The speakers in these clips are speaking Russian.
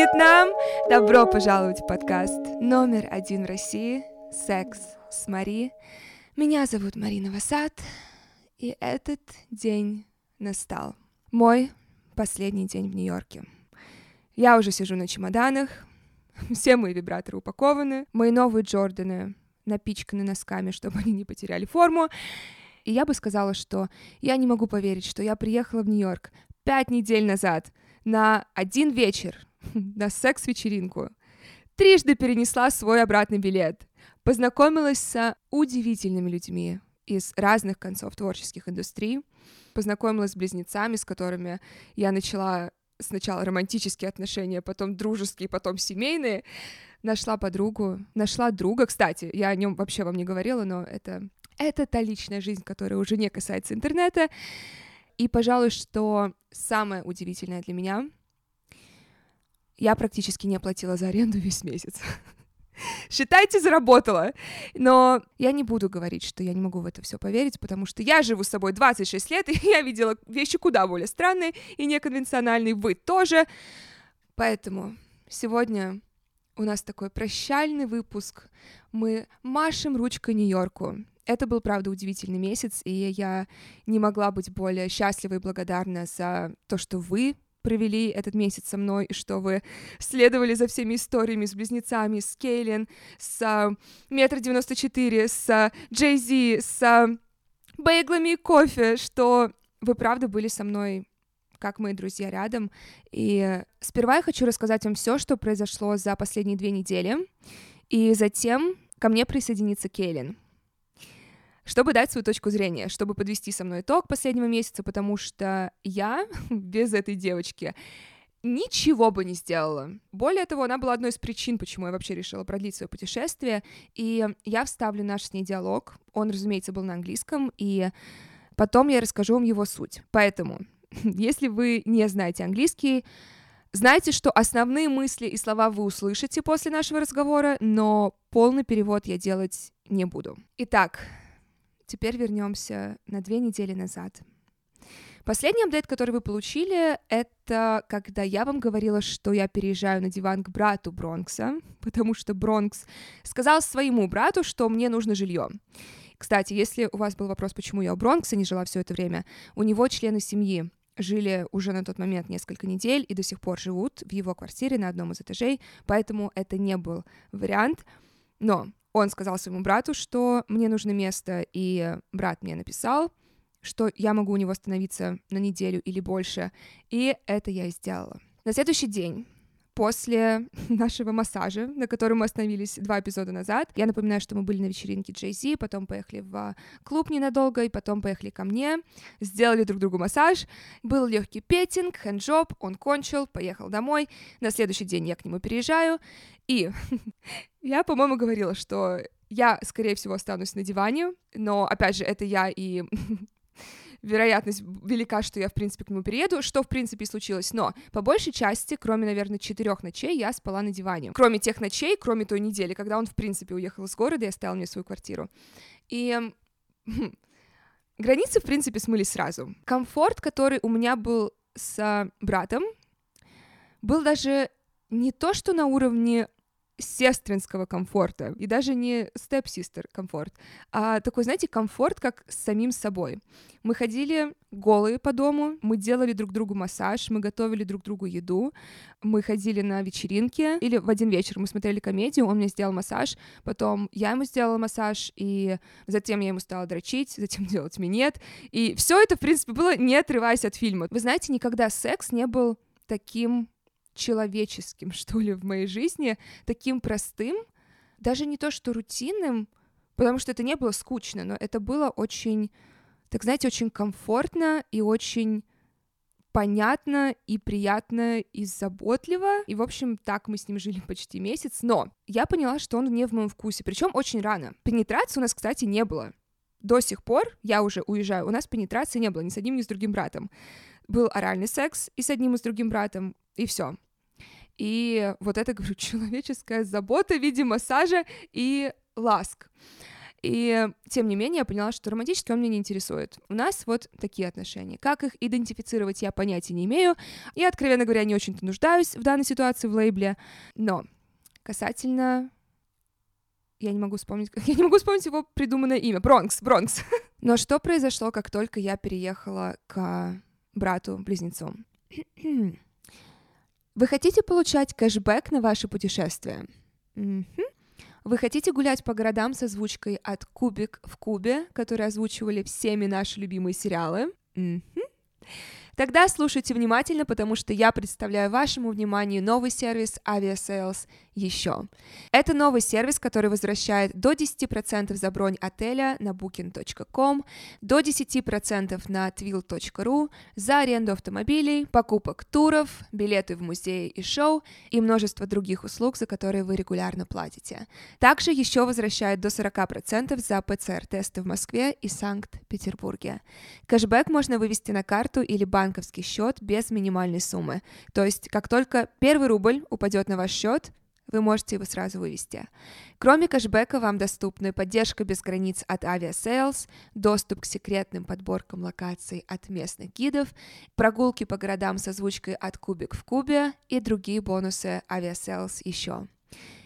Вьетнам! Добро пожаловать в подкаст номер один в России «Секс с Мари». Меня зовут Марина Васад, и этот день настал. Мой последний день в Нью-Йорке. Я уже сижу на чемоданах, все мои вибраторы упакованы, мои новые Джорданы напичканы носками, чтобы они не потеряли форму. И я бы сказала, что я не могу поверить, что я приехала в Нью-Йорк пять недель назад на один вечер на секс-вечеринку. Трижды перенесла свой обратный билет. Познакомилась с удивительными людьми из разных концов творческих индустрий. Познакомилась с близнецами, с которыми я начала сначала романтические отношения, потом дружеские, потом семейные. Нашла подругу, нашла друга, кстати, я о нем вообще вам не говорила, но это, это та личная жизнь, которая уже не касается интернета. И, пожалуй, что самое удивительное для меня, я практически не оплатила за аренду весь месяц. Считайте, заработала. Но я не буду говорить, что я не могу в это все поверить, потому что я живу с собой 26 лет, и я видела вещи куда более странные и неконвенциональные. Вы тоже. Поэтому сегодня у нас такой прощальный выпуск. Мы машем ручкой Нью-Йорку. Это был, правда, удивительный месяц, и я не могла быть более счастлива и благодарна за то, что вы провели этот месяц со мной, и что вы следовали за всеми историями с близнецами, с Кейлин, с Метр девяносто четыре, с Джей Зи, с бейглами и кофе, что вы правда были со мной как мои друзья рядом. И сперва я хочу рассказать вам все, что произошло за последние две недели, и затем ко мне присоединится Кейлин чтобы дать свою точку зрения, чтобы подвести со мной итог последнего месяца, потому что я без этой девочки ничего бы не сделала. Более того, она была одной из причин, почему я вообще решила продлить свое путешествие, и я вставлю наш с ней диалог. Он, разумеется, был на английском, и потом я расскажу вам его суть. Поэтому, если вы не знаете английский, Знайте, что основные мысли и слова вы услышите после нашего разговора, но полный перевод я делать не буду. Итак, Теперь вернемся на две недели назад. Последний апдейт, который вы получили, это когда я вам говорила, что я переезжаю на диван к брату Бронкса, потому что Бронкс сказал своему брату, что мне нужно жилье. Кстати, если у вас был вопрос, почему я у Бронкса не жила все это время, у него члены семьи жили уже на тот момент несколько недель и до сих пор живут в его квартире на одном из этажей, поэтому это не был вариант. Но он сказал своему брату, что мне нужно место, и брат мне написал, что я могу у него остановиться на неделю или больше, и это я и сделала. На следующий день после нашего массажа, на котором мы остановились два эпизода назад. Я напоминаю, что мы были на вечеринке Джей Зи, потом поехали в клуб ненадолго, и потом поехали ко мне, сделали друг другу массаж. Был легкий петинг, хэнджоп, он кончил, поехал домой. На следующий день я к нему переезжаю, и я, по-моему, говорила, что я, скорее всего, останусь на диване, но, опять же, это я и вероятность велика, что я, в принципе, к нему перееду, что, в принципе, и случилось. Но, по большей части, кроме, наверное, четырех ночей, я спала на диване. Кроме тех ночей, кроме той недели, когда он, в принципе, уехал из города и оставил мне свою квартиру. И границы, в принципе, смылись сразу. Комфорт, который у меня был с братом, был даже не то, что на уровне сестринского комфорта, и даже не степ-систер комфорт, а такой, знаете, комфорт как с самим собой. Мы ходили голые по дому, мы делали друг другу массаж, мы готовили друг другу еду, мы ходили на вечеринки, или в один вечер мы смотрели комедию, он мне сделал массаж, потом я ему сделала массаж, и затем я ему стала дрочить, затем делать минет, и все это, в принципе, было не отрываясь от фильма. Вы знаете, никогда секс не был таким человеческим, что ли, в моей жизни, таким простым, даже не то что рутинным, потому что это не было скучно, но это было очень, так знаете, очень комфортно и очень понятно и приятно и заботливо. И, в общем, так мы с ним жили почти месяц. Но я поняла, что он не в моем вкусе. Причем очень рано. Пенетрации у нас, кстати, не было. До сих пор, я уже уезжаю, у нас пенетрации не было ни с одним, ни с другим братом. Был оральный секс и с одним, и с другим братом, и все. И вот это, говорю, человеческая забота в виде массажа и ласк. И тем не менее я поняла, что романтически он меня не интересует. У нас вот такие отношения. Как их идентифицировать, я понятия не имею. Я, откровенно говоря, не очень-то нуждаюсь в данной ситуации в лейбле. Но касательно я не могу вспомнить, я не могу вспомнить его придуманное имя. Бронкс, Бронкс. Но что произошло, как только я переехала к брату-близнецу? Вы хотите получать кэшбэк на ваши путешествия? Вы хотите гулять по городам с озвучкой от «Кубик в кубе», которые озвучивали всеми наши любимые сериалы? Тогда слушайте внимательно, потому что я представляю вашему вниманию новый сервис Aviasales еще. Это новый сервис, который возвращает до 10% за бронь отеля на booking.com, до 10% на twill.ru, за аренду автомобилей, покупок туров, билеты в музеи и шоу и множество других услуг, за которые вы регулярно платите. Также еще возвращает до 40% за ПЦР-тесты в Москве и Санкт-Петербурге. Кэшбэк можно вывести на карту или банковский счет без минимальной суммы. То есть, как только первый рубль упадет на ваш счет, вы можете его сразу вывести. Кроме кэшбэка вам доступны поддержка без границ от Aviasales, доступ к секретным подборкам локаций от местных гидов, прогулки по городам с озвучкой от Кубик в Кубе и другие бонусы Aviasales еще.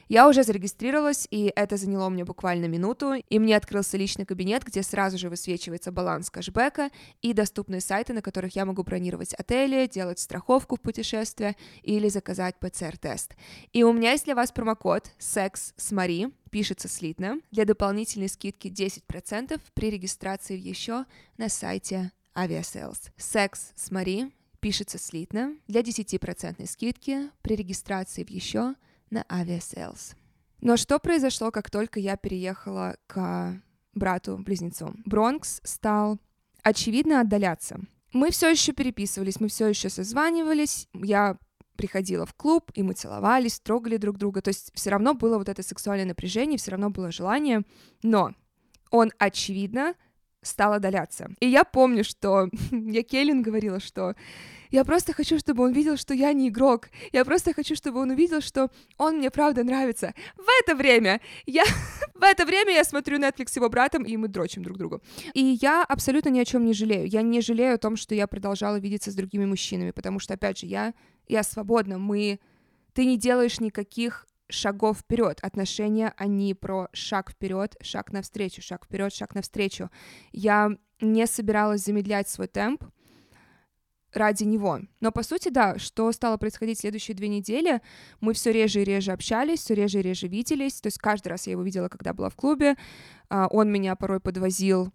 Я уже зарегистрировалась, и это заняло мне буквально минуту, и мне открылся личный кабинет, где сразу же высвечивается баланс кэшбэка и доступные сайты, на которых я могу бронировать отели, делать страховку в путешествие или заказать ПЦР-тест. И у меня есть для вас промокод SEX с Мари, пишется слитно, для дополнительной скидки 10% при регистрации еще на сайте Aviasales. Секс с Мари пишется слитно для 10% скидки при регистрации в еще на Aviasales. Но что произошло, как только я переехала к брату-близнецу? Бронкс стал, очевидно, отдаляться. Мы все еще переписывались, мы все еще созванивались, я приходила в клуб, и мы целовались, трогали друг друга, то есть все равно было вот это сексуальное напряжение, все равно было желание, но он, очевидно, стал отдаляться. И я помню, что я Келлин говорила, что я просто хочу, чтобы он видел, что я не игрок. Я просто хочу, чтобы он увидел, что он мне правда нравится. В это время я... в это время я смотрю Netflix с его братом, и мы дрочим друг другу. И я абсолютно ни о чем не жалею. Я не жалею о том, что я продолжала видеться с другими мужчинами, потому что, опять же, я, я свободна. Мы... Ты не делаешь никаких шагов вперед. Отношения, они про шаг вперед, шаг навстречу, шаг вперед, шаг навстречу. Я не собиралась замедлять свой темп, ради него. Но по сути, да, что стало происходить следующие две недели, мы все реже и реже общались, все реже и реже виделись. То есть каждый раз я его видела, когда была в клубе. А, он меня порой подвозил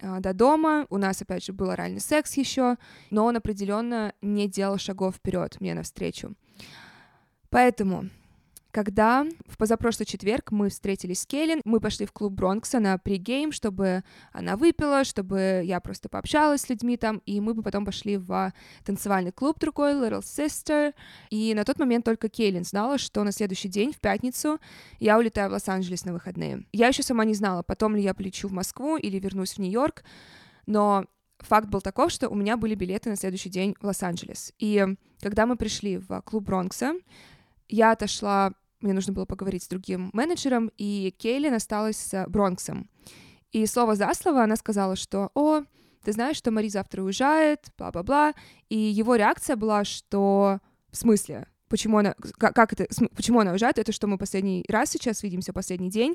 а, до дома. У нас, опять же, был оральный секс еще, но он определенно не делал шагов вперед мне навстречу. Поэтому когда в позапрошлый четверг мы встретились с Кейлин, мы пошли в клуб Бронкса на пригейм, чтобы она выпила, чтобы я просто пообщалась с людьми там, и мы бы потом пошли в танцевальный клуб другой, Little Sister, и на тот момент только Кейлин знала, что на следующий день, в пятницу, я улетаю в Лос-Анджелес на выходные. Я еще сама не знала, потом ли я полечу в Москву или вернусь в Нью-Йорк, но факт был таков, что у меня были билеты на следующий день в Лос-Анджелес. И когда мы пришли в клуб Бронкса, я отошла, мне нужно было поговорить с другим менеджером, и Кейлин осталась с Бронксом. И слово за слово она сказала, что «О, ты знаешь, что Мари завтра уезжает, бла-бла-бла». И его реакция была, что «В смысле? Почему она, как, как это, почему она уезжает? Это что мы последний раз сейчас видимся, последний день?»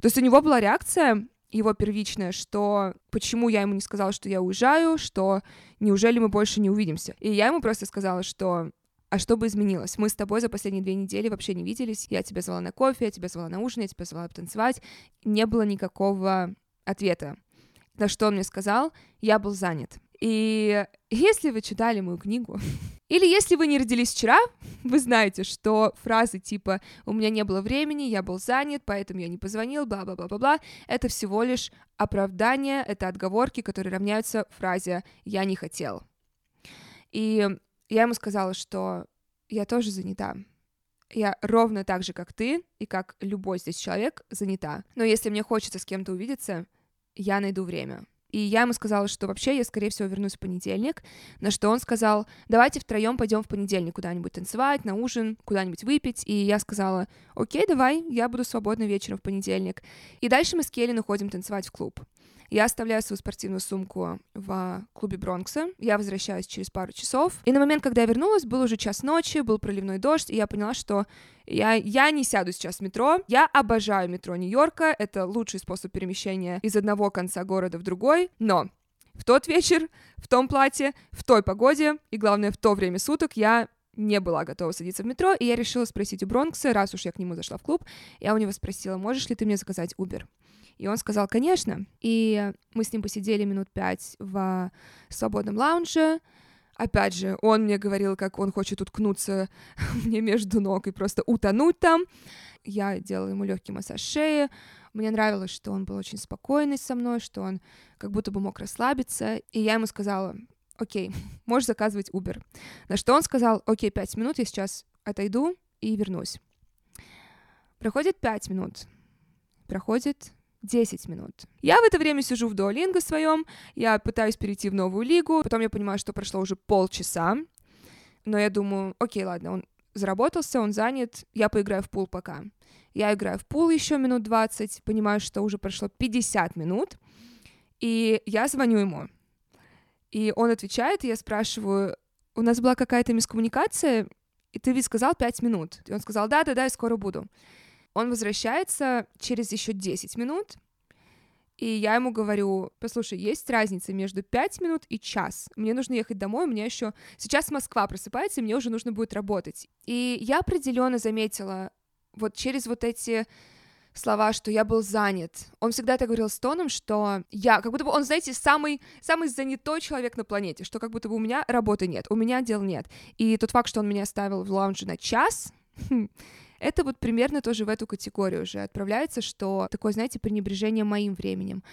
То есть у него была реакция, его первичная, что почему я ему не сказала, что я уезжаю, что неужели мы больше не увидимся. И я ему просто сказала, что а что бы изменилось? Мы с тобой за последние две недели вообще не виделись. Я тебя звала на кофе, я тебя звала на ужин, я тебя звала потанцевать. Не было никакого ответа. На что он мне сказал, я был занят. И если вы читали мою книгу, или если вы не родились вчера, вы знаете, что фразы типа «у меня не было времени, я был занят, поэтому я не позвонил», бла-бла-бла-бла-бла, это всего лишь оправдание, это отговорки, которые равняются фразе «я не хотел». И я ему сказала, что я тоже занята. Я ровно так же, как ты, и как любой здесь человек, занята. Но если мне хочется с кем-то увидеться, я найду время. И я ему сказала, что вообще я, скорее всего, вернусь в понедельник, на что он сказал, давайте втроем пойдем в понедельник куда-нибудь танцевать, на ужин, куда-нибудь выпить. И я сказала, окей, давай, я буду свободна вечером в понедельник. И дальше мы с Келлен уходим танцевать в клуб. Я оставляю свою спортивную сумку в клубе Бронкса. Я возвращаюсь через пару часов. И на момент, когда я вернулась, был уже час ночи, был проливной дождь, и я поняла, что я, я не сяду сейчас в метро. Я обожаю метро Нью-Йорка. Это лучший способ перемещения из одного конца города в другой. Но в тот вечер, в том платье, в той погоде и, главное, в то время суток я не была готова садиться в метро, и я решила спросить у Бронкса, раз уж я к нему зашла в клуб, я у него спросила, можешь ли ты мне заказать Uber? И он сказал, конечно. И мы с ним посидели минут пять в свободном лаунже. Опять же, он мне говорил, как он хочет уткнуться мне между ног и просто утонуть там. Я делала ему легкий массаж шеи. Мне нравилось, что он был очень спокойный со мной, что он как будто бы мог расслабиться. И я ему сказала, окей, можешь заказывать Uber. На что он сказал, окей, пять минут, я сейчас отойду и вернусь. Проходит пять минут. Проходит 10 минут. Я в это время сижу в дуолинго своем, я пытаюсь перейти в новую лигу, потом я понимаю, что прошло уже полчаса, но я думаю, окей, ладно, он заработался, он занят, я поиграю в пул пока. Я играю в пул еще минут 20, понимаю, что уже прошло 50 минут, и я звоню ему. И он отвечает, и я спрашиваю, у нас была какая-то мискоммуникация, и ты ведь сказал 5 минут. И он сказал, да-да-да, я скоро буду. Он возвращается через еще 10 минут, и я ему говорю, послушай, есть разница между 5 минут и час. Мне нужно ехать домой, у меня еще... Сейчас Москва просыпается, и мне уже нужно будет работать. И я определенно заметила вот через вот эти слова, что я был занят. Он всегда это говорил с тоном, что я, как будто бы он, знаете, самый, самый занятой человек на планете, что как будто бы у меня работы нет, у меня дел нет. И тот факт, что он меня оставил в лаунже на час, это вот примерно тоже в эту категорию уже отправляется, что такое, знаете, пренебрежение моим временем.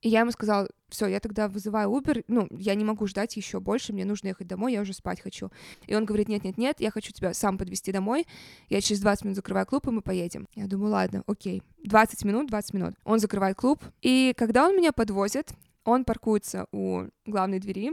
И я ему сказала, все, я тогда вызываю Uber, ну, я не могу ждать еще больше, мне нужно ехать домой, я уже спать хочу. И он говорит, нет-нет-нет, я хочу тебя сам подвести домой, я через 20 минут закрываю клуб, и мы поедем. Я думаю, ладно, окей, 20 минут, 20 минут. Он закрывает клуб, и когда он меня подвозит, он паркуется у главной двери,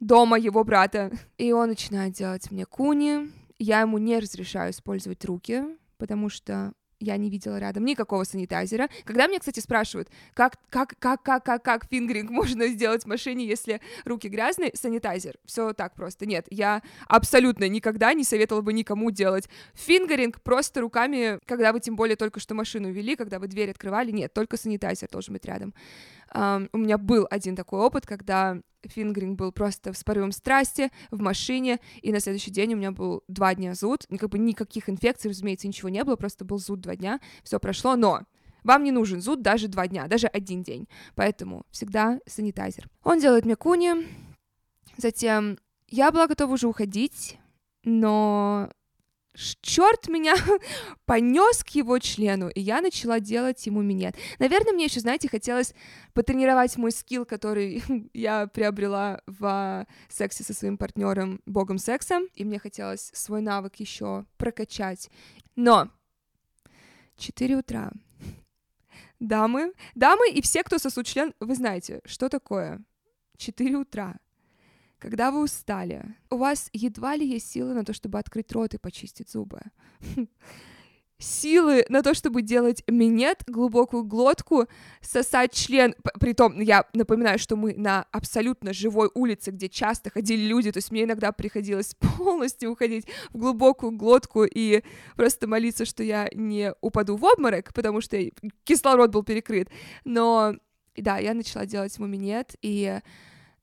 дома его брата, и он начинает делать мне куни, я ему не разрешаю использовать руки, потому что я не видела рядом никакого санитайзера. Когда меня, кстати, спрашивают, как, как, как, как, как, как фингринг можно сделать в машине, если руки грязные, санитайзер. Все так просто. Нет, я абсолютно никогда не советовала бы никому делать фингеринг просто руками, когда вы тем более только что машину вели, когда вы дверь открывали. Нет, только санитайзер должен быть рядом. У меня был один такой опыт, когда фингринг был просто в порывом страсти, в машине, и на следующий день у меня был два дня зуд, как бы никаких инфекций, разумеется, ничего не было, просто был зуд два дня, все прошло, но вам не нужен зуд даже два дня, даже один день, поэтому всегда санитайзер. Он делает мне куни, затем я была готова уже уходить, но черт меня понес к его члену, и я начала делать ему минет. Наверное, мне еще, знаете, хотелось потренировать мой скилл, который я приобрела в сексе со своим партнером богом секса, и мне хотелось свой навык еще прокачать. Но 4 утра. Дамы, дамы и все, кто сосут член, вы знаете, что такое 4 утра когда вы устали, у вас едва ли есть силы на то, чтобы открыть рот и почистить зубы. Силы на то, чтобы делать минет, глубокую глотку, сосать член. Притом, я напоминаю, что мы на абсолютно живой улице, где часто ходили люди, то есть мне иногда приходилось полностью уходить в глубокую глотку и просто молиться, что я не упаду в обморок, потому что кислород был перекрыт. Но, да, я начала делать ему минет, и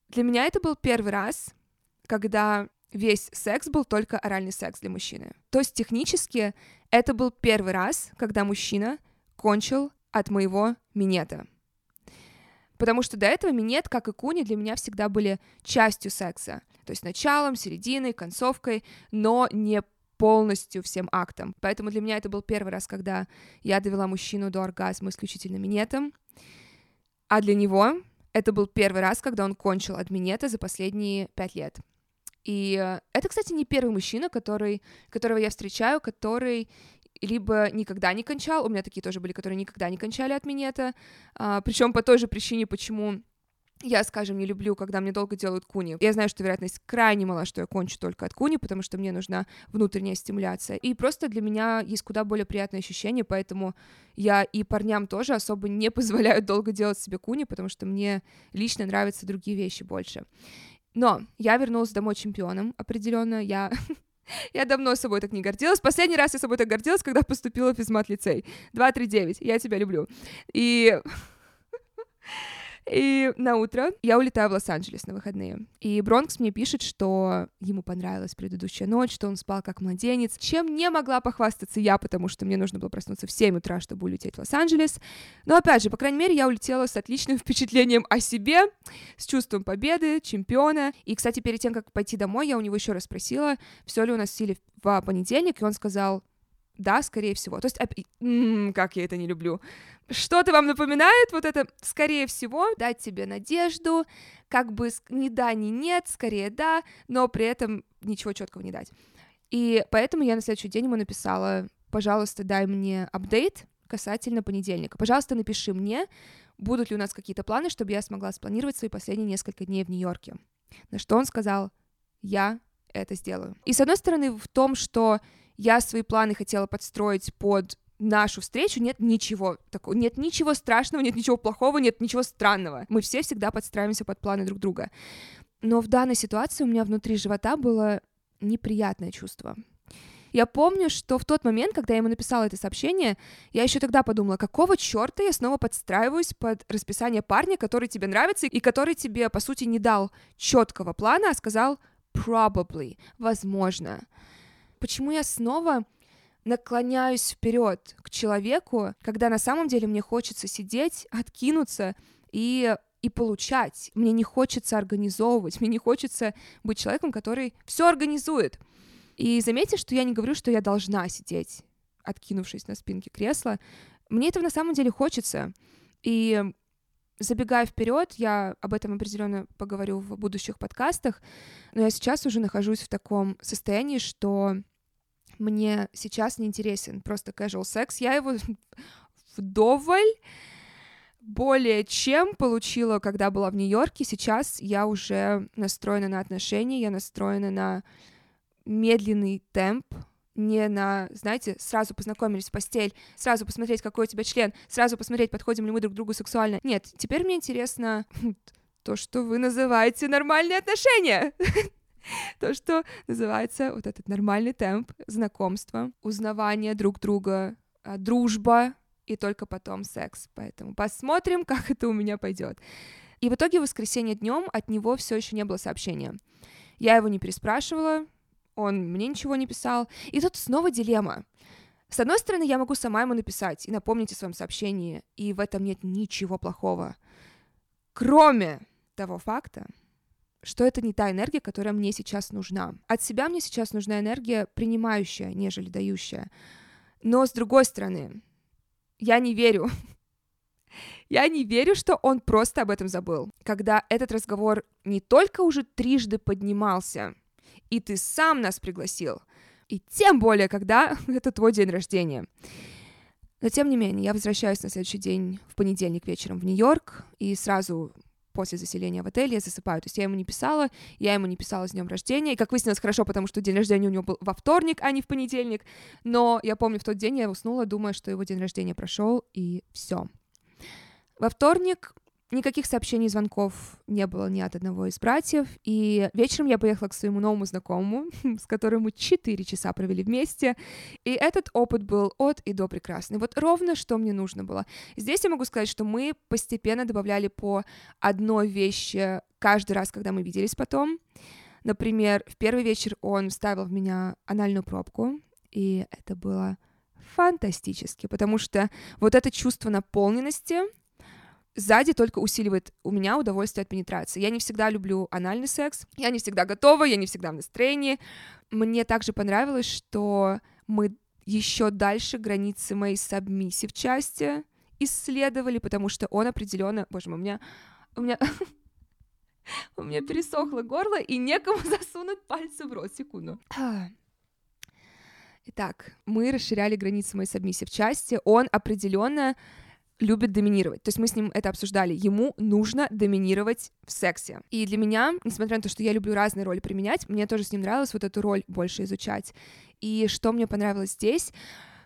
для меня это был первый раз, когда весь секс был только оральный секс для мужчины. То есть технически это был первый раз, когда мужчина кончил от моего минета. Потому что до этого минет, как и куни, для меня всегда были частью секса. То есть началом, серединой, концовкой, но не полностью всем актом. Поэтому для меня это был первый раз, когда я довела мужчину до оргазма исключительно минетом. А для него это был первый раз, когда он кончил от минета за последние пять лет. И э, это, кстати, не первый мужчина, который, которого я встречаю, который либо никогда не кончал, у меня такие тоже были, которые никогда не кончали от минета, а, причем по той же причине, почему Я, скажем, не люблю, когда мне долго делают куни. Я знаю, что вероятность крайне мала, что я кончу только от куни, потому что мне нужна внутренняя стимуляция. И просто для меня есть куда более приятное ощущение, поэтому я и парням тоже особо не позволяю долго делать себе куни, потому что мне лично нравятся другие вещи больше. Но я вернулась домой чемпионом, определенно. Я Я давно собой так не гордилась. Последний раз я собой так гордилась, когда поступила в физмат-лицей. 239. Я тебя люблю. И и на утро я улетаю в Лос-Анджелес на выходные. И Бронкс мне пишет, что ему понравилась предыдущая ночь, что он спал как младенец, чем не могла похвастаться я, потому что мне нужно было проснуться в 7 утра, чтобы улететь в Лос-Анджелес. Но опять же, по крайней мере, я улетела с отличным впечатлением о себе, с чувством победы, чемпиона. И, кстати, перед тем, как пойти домой, я у него еще раз спросила, все ли у нас в силе в понедельник, и он сказал, да, скорее всего. То есть, м-м, как я это не люблю. Что-то вам напоминает вот это, скорее всего, дать тебе надежду, как бы ни да, ни нет, скорее да, но при этом ничего четкого не дать. И поэтому я на следующий день ему написала, пожалуйста, дай мне апдейт касательно понедельника. Пожалуйста, напиши мне, будут ли у нас какие-то планы, чтобы я смогла спланировать свои последние несколько дней в Нью-Йорке. На что он сказал, я это сделаю. И с одной стороны, в том, что я свои планы хотела подстроить под нашу встречу нет ничего такого, нет ничего страшного, нет ничего плохого, нет ничего странного. Мы все всегда подстраиваемся под планы друг друга. Но в данной ситуации у меня внутри живота было неприятное чувство. Я помню, что в тот момент, когда я ему написала это сообщение, я еще тогда подумала, какого черта я снова подстраиваюсь под расписание парня, который тебе нравится и который тебе, по сути, не дал четкого плана, а сказал probably, возможно почему я снова наклоняюсь вперед к человеку, когда на самом деле мне хочется сидеть, откинуться и и получать. Мне не хочется организовывать, мне не хочется быть человеком, который все организует. И заметьте, что я не говорю, что я должна сидеть, откинувшись на спинке кресла. Мне этого на самом деле хочется. И забегая вперед, я об этом определенно поговорю в будущих подкастах, но я сейчас уже нахожусь в таком состоянии, что мне сейчас не интересен просто casual секс. Я его вдоволь более чем получила, когда была в Нью-Йорке. Сейчас я уже настроена на отношения, я настроена на медленный темп, не на, знаете, сразу познакомились в постель, сразу посмотреть, какой у тебя член, сразу посмотреть, подходим ли мы друг к другу сексуально. Нет, теперь мне интересно то, что вы называете нормальные отношения. То, что называется вот этот нормальный темп знакомства, узнавания друг друга, а, дружба и только потом секс. Поэтому посмотрим, как это у меня пойдет. И в итоге в воскресенье днем от него все еще не было сообщения. Я его не переспрашивала, он мне ничего не писал. И тут снова дилемма. С одной стороны, я могу сама ему написать и напомнить о своем сообщении, и в этом нет ничего плохого. Кроме того факта, что это не та энергия, которая мне сейчас нужна. От себя мне сейчас нужна энергия принимающая, нежели дающая. Но с другой стороны, я не верю. Я не верю, что он просто об этом забыл. Когда этот разговор не только уже трижды поднимался, и ты сам нас пригласил, и тем более, когда это твой день рождения. Но тем не менее, я возвращаюсь на следующий день в понедельник вечером в Нью-Йорк, и сразу после заселения в отель я засыпаю. То есть я ему не писала, я ему не писала с днем рождения. И как выяснилось, хорошо, потому что день рождения у него был во вторник, а не в понедельник. Но я помню, в тот день я уснула, думая, что его день рождения прошел, и все. Во вторник Никаких сообщений, звонков не было ни от одного из братьев, и вечером я поехала к своему новому знакомому, с которым мы 4 часа провели вместе, и этот опыт был от и до прекрасный. Вот ровно, что мне нужно было. Здесь я могу сказать, что мы постепенно добавляли по одной вещи каждый раз, когда мы виделись потом. Например, в первый вечер он вставил в меня анальную пробку, и это было фантастически, потому что вот это чувство наполненности, сзади только усиливает у меня удовольствие от пенетрации. Я не всегда люблю анальный секс, я не всегда готова, я не всегда в настроении. Мне также понравилось, что мы еще дальше границы моей сабмиссив части исследовали, потому что он определенно, боже мой, у меня, у меня, у меня пересохло горло и некому засунуть пальцы в рот, секунду. Итак, мы расширяли границы моей сабмиссив части. Он определенно любит доминировать. То есть мы с ним это обсуждали. Ему нужно доминировать в сексе. И для меня, несмотря на то, что я люблю разные роли применять, мне тоже с ним нравилось вот эту роль больше изучать. И что мне понравилось здесь,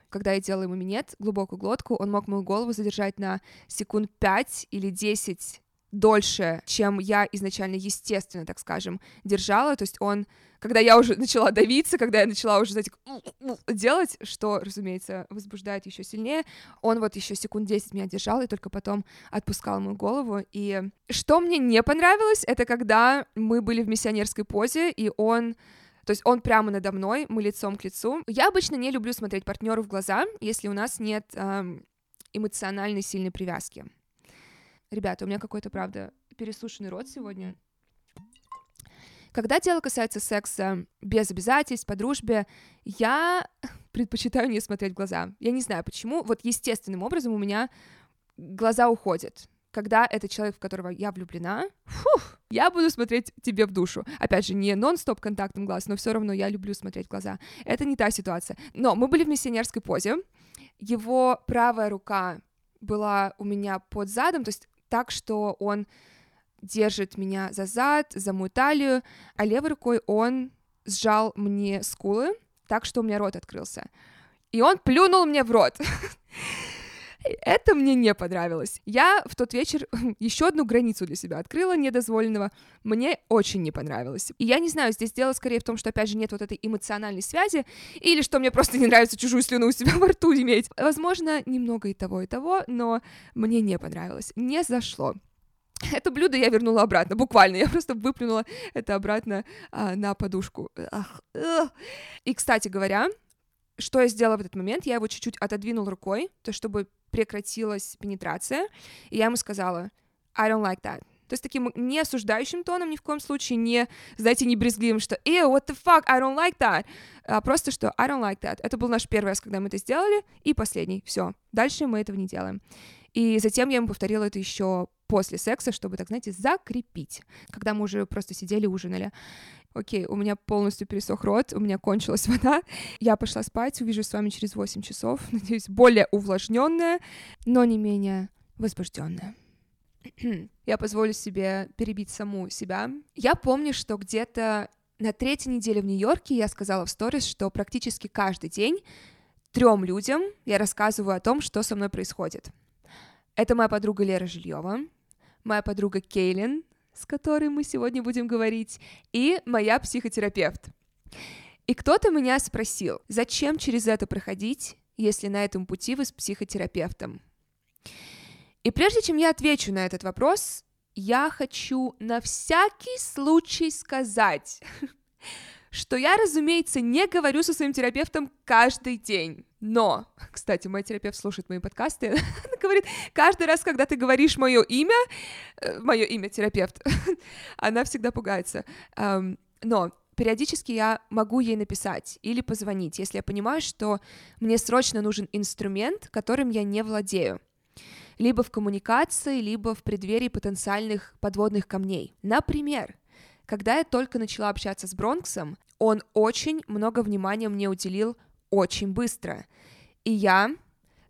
когда я делала ему минет, глубокую глотку, он мог мою голову задержать на секунд 5 или 10 дольше, чем я изначально, естественно, так скажем, держала. То есть он, когда я уже начала давиться, когда я начала уже, знаете, делать, что, разумеется, возбуждает еще сильнее, он вот еще секунд 10 меня держал и только потом отпускал мою голову. И что мне не понравилось, это когда мы были в миссионерской позе, и он то есть он прямо надо мной, мы лицом к лицу. Я обычно не люблю смотреть партнеру в глаза, если у нас нет эм, эмоциональной сильной привязки. Ребята, у меня какой-то, правда, пересушенный рот сегодня. Когда дело касается секса без обязательств, по дружбе, я предпочитаю не смотреть в глаза. Я не знаю почему. Вот естественным образом у меня глаза уходят. Когда это человек, в которого я влюблена, фух, я буду смотреть тебе в душу. Опять же, не нон-стоп контактом глаз, но все равно я люблю смотреть в глаза. Это не та ситуация. Но мы были в миссионерской позе. Его правая рука была у меня под задом, то есть так, что он держит меня за зад, за мою талию, а левой рукой он сжал мне скулы, так что у меня рот открылся. И он плюнул мне в рот. Это мне не понравилось. Я в тот вечер еще одну границу для себя открыла недозволенного. Мне очень не понравилось. И я не знаю, здесь дело скорее в том, что, опять же, нет вот этой эмоциональной связи, или что мне просто не нравится чужую слюну у себя во рту иметь. Возможно, немного и того, и того, но мне не понравилось. Не зашло. Это блюдо я вернула обратно, буквально. Я просто выплюнула это обратно а, на подушку. Ах. И, кстати говоря, что я сделала в этот момент? Я его чуть-чуть отодвинула рукой, то чтобы прекратилась пенетрация, и я ему сказала, I don't like that. То есть таким не осуждающим тоном, ни в коем случае не, знаете, не брезгливым, что ew, what the fuck, I don't like that. А просто что I don't like that. Это был наш первый раз, когда мы это сделали, и последний. Все. Дальше мы этого не делаем. И затем я ему повторила это еще после секса, чтобы, так знаете, закрепить. Когда мы уже просто сидели, ужинали. Окей, у меня полностью пересох рот, у меня кончилась вода. Я пошла спать, увижу с вами через 8 часов. Надеюсь, более увлажненная, но не менее возбужденная. я позволю себе перебить саму себя. Я помню, что где-то на третьей неделе в Нью-Йорке я сказала в сторис, что практически каждый день трем людям я рассказываю о том, что со мной происходит. Это моя подруга Лера Жильева, моя подруга Кейлин, с которой мы сегодня будем говорить, и моя психотерапевт. И кто-то меня спросил, зачем через это проходить, если на этом пути вы с психотерапевтом? И прежде чем я отвечу на этот вопрос, я хочу на всякий случай сказать, что я, разумеется, не говорю со своим терапевтом каждый день. Но, кстати, мой терапевт слушает мои подкасты, она говорит, каждый раз, когда ты говоришь мое имя, э, мое имя терапевт, она всегда пугается. Но периодически я могу ей написать или позвонить, если я понимаю, что мне срочно нужен инструмент, которым я не владею либо в коммуникации, либо в преддверии потенциальных подводных камней. Например, когда я только начала общаться с Бронксом, он очень много внимания мне уделил очень быстро. И я,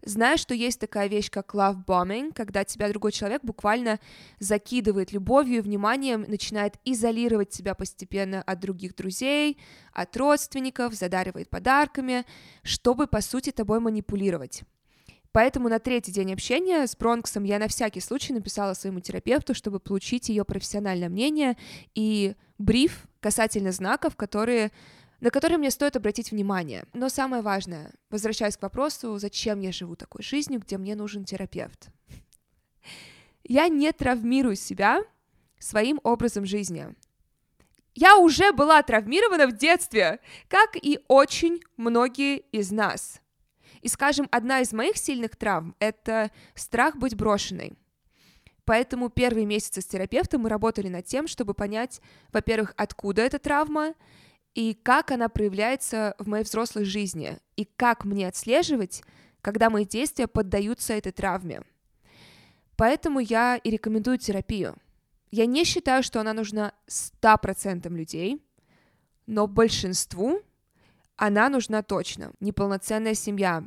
знаю, что есть такая вещь, как love bombing, когда тебя другой человек буквально закидывает любовью и вниманием, начинает изолировать тебя постепенно от других друзей, от родственников, задаривает подарками, чтобы, по сути, тобой манипулировать. Поэтому на третий день общения с Бронксом я на всякий случай написала своему терапевту, чтобы получить ее профессиональное мнение и бриф касательно знаков, которые на которые мне стоит обратить внимание. Но самое важное, возвращаясь к вопросу, зачем я живу такой жизнью, где мне нужен терапевт. Я не травмирую себя своим образом жизни. Я уже была травмирована в детстве, как и очень многие из нас. И, скажем, одна из моих сильных травм — это страх быть брошенной. Поэтому первые месяцы с терапевтом мы работали над тем, чтобы понять, во-первых, откуда эта травма, и как она проявляется в моей взрослой жизни, и как мне отслеживать, когда мои действия поддаются этой травме. Поэтому я и рекомендую терапию. Я не считаю, что она нужна 100% людей, но большинству она нужна точно. Неполноценная семья,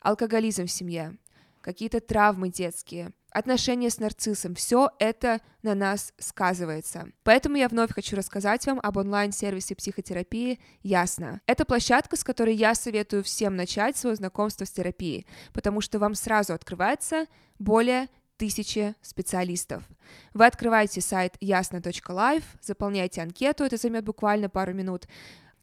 алкоголизм в семье, какие-то травмы детские, отношения с нарциссом, все это на нас сказывается. Поэтому я вновь хочу рассказать вам об онлайн-сервисе психотерапии «Ясно». Это площадка, с которой я советую всем начать свое знакомство с терапией, потому что вам сразу открывается более тысячи специалистов. Вы открываете сайт ясно.live, заполняете анкету, это займет буквально пару минут,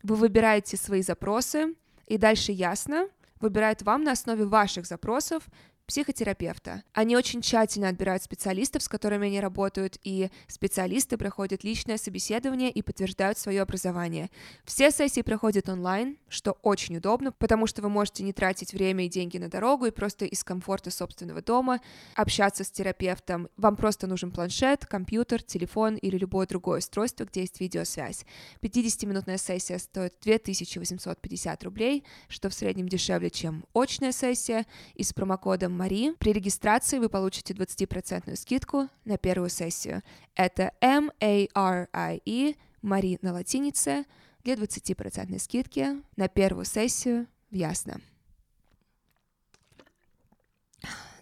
вы выбираете свои запросы, и дальше ясно выбирает вам на основе ваших запросов психотерапевта. Они очень тщательно отбирают специалистов, с которыми они работают, и специалисты проходят личное собеседование и подтверждают свое образование. Все сессии проходят онлайн, что очень удобно, потому что вы можете не тратить время и деньги на дорогу и просто из комфорта собственного дома общаться с терапевтом. Вам просто нужен планшет, компьютер, телефон или любое другое устройство, где есть видеосвязь. 50-минутная сессия стоит 2850 рублей, что в среднем дешевле, чем очная сессия, и с промокодом Мари. При регистрации вы получите 20% скидку на первую сессию. Это M-A-R-I-E, Мари на латинице, для 20% скидки на первую сессию в Ясно.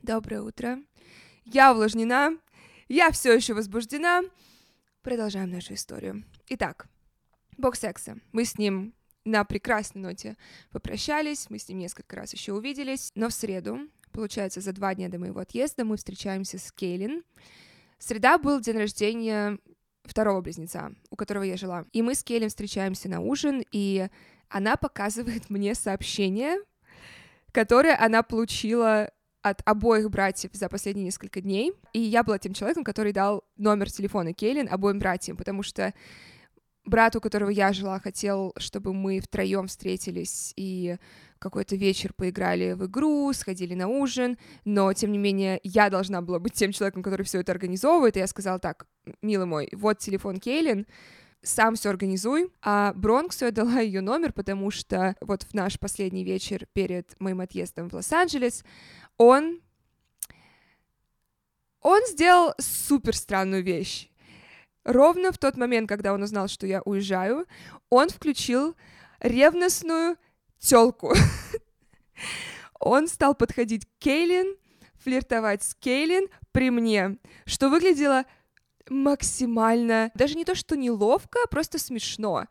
Доброе утро. Я увлажнена, я все еще возбуждена. Продолжаем нашу историю. Итак, бог секса. Мы с ним на прекрасной ноте попрощались, мы с ним несколько раз еще увиделись, но в среду Получается, за два дня до моего отъезда мы встречаемся с Кейлин. Среда был день рождения второго близнеца, у которого я жила. И мы с Кейлин встречаемся на ужин, и она показывает мне сообщение, которое она получила от обоих братьев за последние несколько дней. И я была тем человеком, который дал номер телефона Кейлин обоим братьям, потому что брат, у которого я жила, хотел, чтобы мы втроем встретились и какой-то вечер поиграли в игру, сходили на ужин, но, тем не менее, я должна была быть тем человеком, который все это организовывает, и я сказала так, милый мой, вот телефон Кейлин, сам все организуй. А Бронксу я дала ее номер, потому что вот в наш последний вечер перед моим отъездом в Лос-Анджелес он... Он сделал супер странную вещь. Ровно в тот момент, когда он узнал, что я уезжаю, он включил ревностную телку. Он стал подходить к Кейлин, флиртовать с Кейлин при мне, что выглядело максимально, даже не то, что неловко, а просто смешно.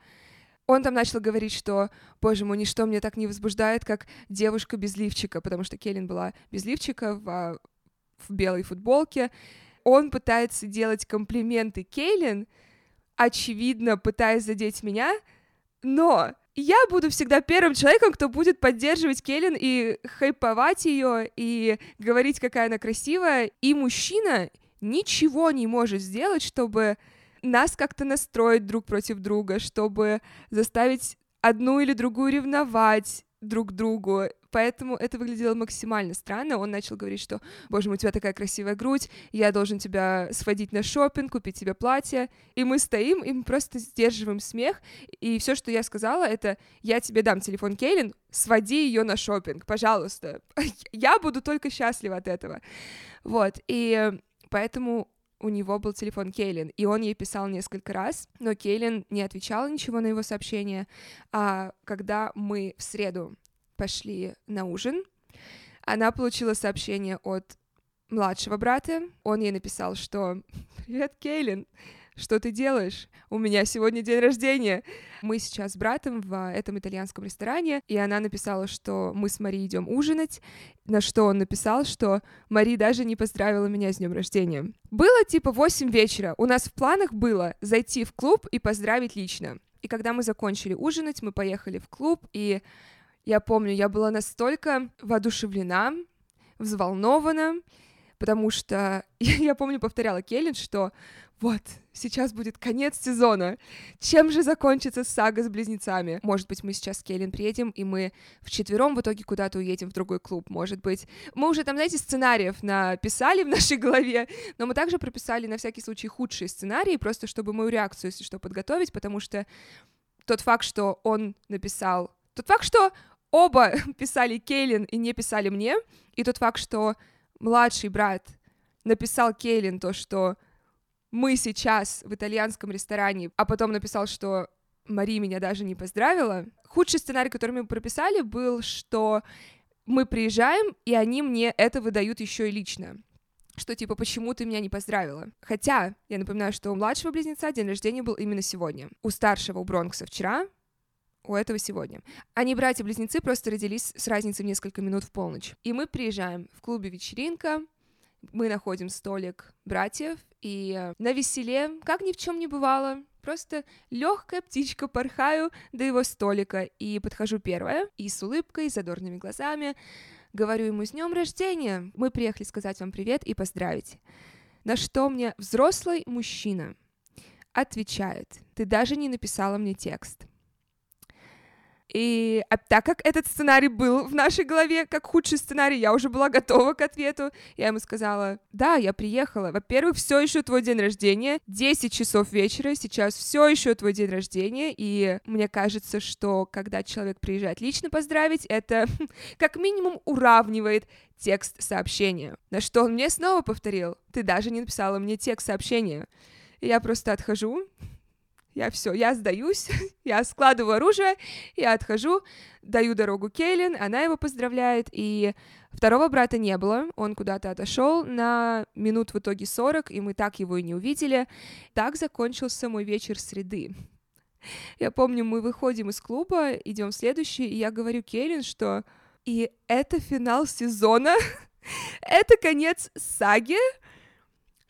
Он там начал говорить, что, боже мой, ничто мне так не возбуждает, как девушка без лифчика, потому что Кейлин была без лифчика в, а, в белой футболке. Он пытается делать комплименты Кейлин, очевидно, пытаясь задеть меня, но я буду всегда первым человеком, кто будет поддерживать Келлен и хайповать ее, и говорить, какая она красивая. И мужчина ничего не может сделать, чтобы нас как-то настроить друг против друга, чтобы заставить одну или другую ревновать друг другу поэтому это выглядело максимально странно. Он начал говорить, что, боже мой, у тебя такая красивая грудь, я должен тебя сводить на шопинг, купить тебе платье. И мы стоим, и мы просто сдерживаем смех. И все, что я сказала, это я тебе дам телефон Кейлин, своди ее на шопинг, пожалуйста. Я буду только счастлива от этого. Вот, и поэтому у него был телефон Кейлин, и он ей писал несколько раз, но Кейлин не отвечала ничего на его сообщение. А когда мы в среду пошли на ужин. Она получила сообщение от младшего брата. Он ей написал, что «Привет, Кейлин, что ты делаешь? У меня сегодня день рождения. Мы сейчас с братом в этом итальянском ресторане, и она написала, что мы с Мари идем ужинать, на что он написал, что Мари даже не поздравила меня с днем рождения. Было типа 8 вечера. У нас в планах было зайти в клуб и поздравить лично. И когда мы закончили ужинать, мы поехали в клуб, и я помню, я была настолько воодушевлена, взволнована, потому что я помню, повторяла Келлин, что вот, сейчас будет конец сезона. Чем же закончится сага с близнецами? Может быть, мы сейчас с Келлин приедем, и мы вчетвером в итоге куда-то уедем в другой клуб. Может быть, мы уже там, знаете, сценариев написали в нашей голове, но мы также прописали на всякий случай худшие сценарии, просто чтобы мою реакцию, если что, подготовить, потому что тот факт, что он написал... Тот факт, что оба писали Кейлин и не писали мне, и тот факт, что младший брат написал Кейлин то, что мы сейчас в итальянском ресторане, а потом написал, что Мари меня даже не поздравила. Худший сценарий, который мы прописали, был, что мы приезжаем, и они мне это выдают еще и лично что типа почему ты меня не поздравила. Хотя, я напоминаю, что у младшего близнеца день рождения был именно сегодня. У старшего, у Бронкса вчера, у этого сегодня. Они братья-близнецы просто родились с разницей в несколько минут в полночь. И мы приезжаем в клубе вечеринка, мы находим столик братьев, и на веселе, как ни в чем не бывало, просто легкая птичка порхаю до его столика и подхожу первая, и с улыбкой, с задорными глазами говорю ему с днем рождения, мы приехали сказать вам привет и поздравить. На что мне взрослый мужчина отвечает, ты даже не написала мне текст. И а так как этот сценарий был в нашей голове как худший сценарий, я уже была готова к ответу. Я ему сказала, да, я приехала. Во-первых, все еще твой день рождения, 10 часов вечера, сейчас все еще твой день рождения, и мне кажется, что когда человек приезжает лично поздравить, это как минимум уравнивает текст сообщения. На что он мне снова повторил, ты даже не написала мне текст сообщения. И я просто отхожу, я все, я сдаюсь, я складываю оружие, я отхожу, даю дорогу Кейлин, она его поздравляет, и второго брата не было, он куда-то отошел на минут в итоге 40, и мы так его и не увидели. Так закончился мой вечер среды. Я помню, мы выходим из клуба, идем в следующий, и я говорю Кейлин, что и это финал сезона, это конец саги,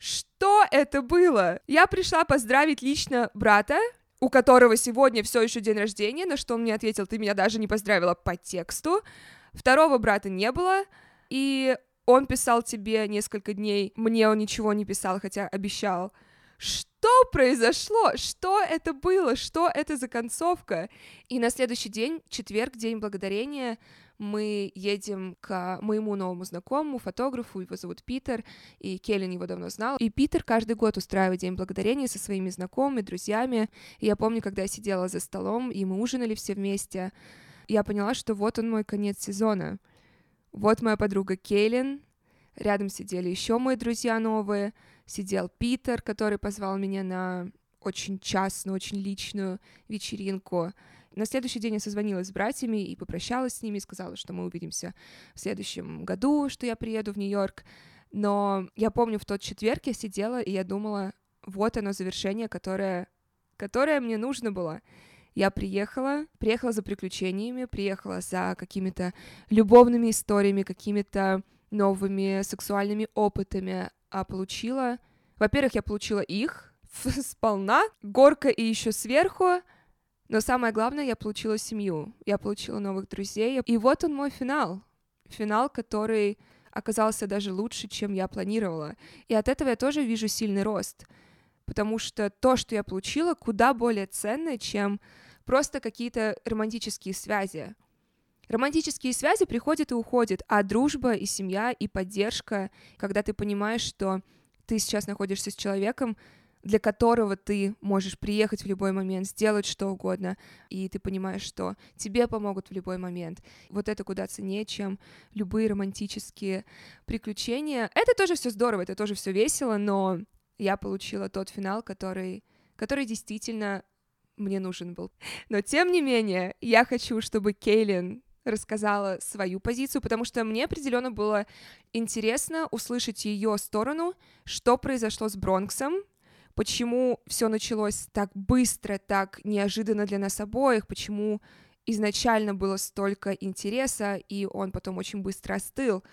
что это было? Я пришла поздравить лично брата, у которого сегодня все еще день рождения, на что он мне ответил, ты меня даже не поздравила по тексту. Второго брата не было, и он писал тебе несколько дней, мне он ничего не писал, хотя обещал. Что произошло? Что это было? Что это за концовка? И на следующий день, четверг, день благодарения, мы едем к моему новому знакомому, фотографу, его зовут Питер, и Келлин его давно знал. И Питер каждый год устраивает День Благодарения со своими знакомыми, друзьями. И я помню, когда я сидела за столом, и мы ужинали все вместе, я поняла, что вот он мой конец сезона. Вот моя подруга Кейлин, рядом сидели еще мои друзья новые, сидел Питер, который позвал меня на очень частную, очень личную вечеринку. На следующий день я созвонилась с братьями и попрощалась с ними, сказала, что мы увидимся в следующем году, что я приеду в Нью-Йорк. Но я помню, в тот четверг я сидела, и я думала, вот оно завершение, которое, которое мне нужно было. Я приехала, приехала за приключениями, приехала за какими-то любовными историями, какими-то новыми сексуальными опытами, а получила... Во-первых, я получила их сполна, горка и еще сверху, но самое главное, я получила семью, я получила новых друзей. И вот он мой финал. Финал, который оказался даже лучше, чем я планировала. И от этого я тоже вижу сильный рост. Потому что то, что я получила, куда более ценное, чем просто какие-то романтические связи. Романтические связи приходят и уходят, а дружба и семья и поддержка, когда ты понимаешь, что ты сейчас находишься с человеком, для которого ты можешь приехать в любой момент, сделать что угодно, и ты понимаешь, что тебе помогут в любой момент. Вот это куда ценнее, чем любые романтические приключения. Это тоже все здорово, это тоже все весело, но я получила тот финал, который, который действительно мне нужен был. Но тем не менее, я хочу, чтобы Кейлин рассказала свою позицию, потому что мне определенно было интересно услышать ее сторону, что произошло с Бронксом, почему все началось так быстро, так неожиданно для нас обоих, почему изначально было столько интереса, и он потом очень быстро остыл.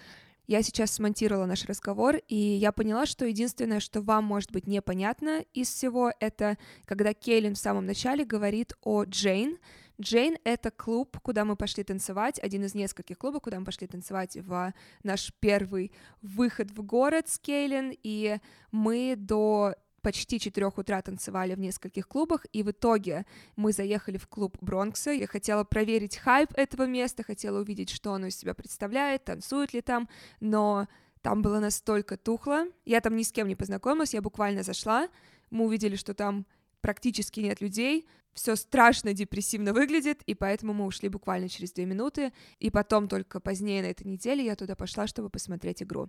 Я сейчас смонтировала наш разговор, и я поняла, что единственное, что вам может быть непонятно из всего, это когда Кейлин в самом начале говорит о Джейн. Джейн — это клуб, куда мы пошли танцевать, один из нескольких клубов, куда мы пошли танцевать в наш первый выход в город с Кейлин, и мы до почти 4 утра танцевали в нескольких клубах, и в итоге мы заехали в клуб Бронкса. Я хотела проверить хайп этого места, хотела увидеть, что оно из себя представляет, танцует ли там, но там было настолько тухло. Я там ни с кем не познакомилась, я буквально зашла, мы увидели, что там практически нет людей, все страшно депрессивно выглядит, и поэтому мы ушли буквально через две минуты, и потом только позднее на этой неделе я туда пошла, чтобы посмотреть игру.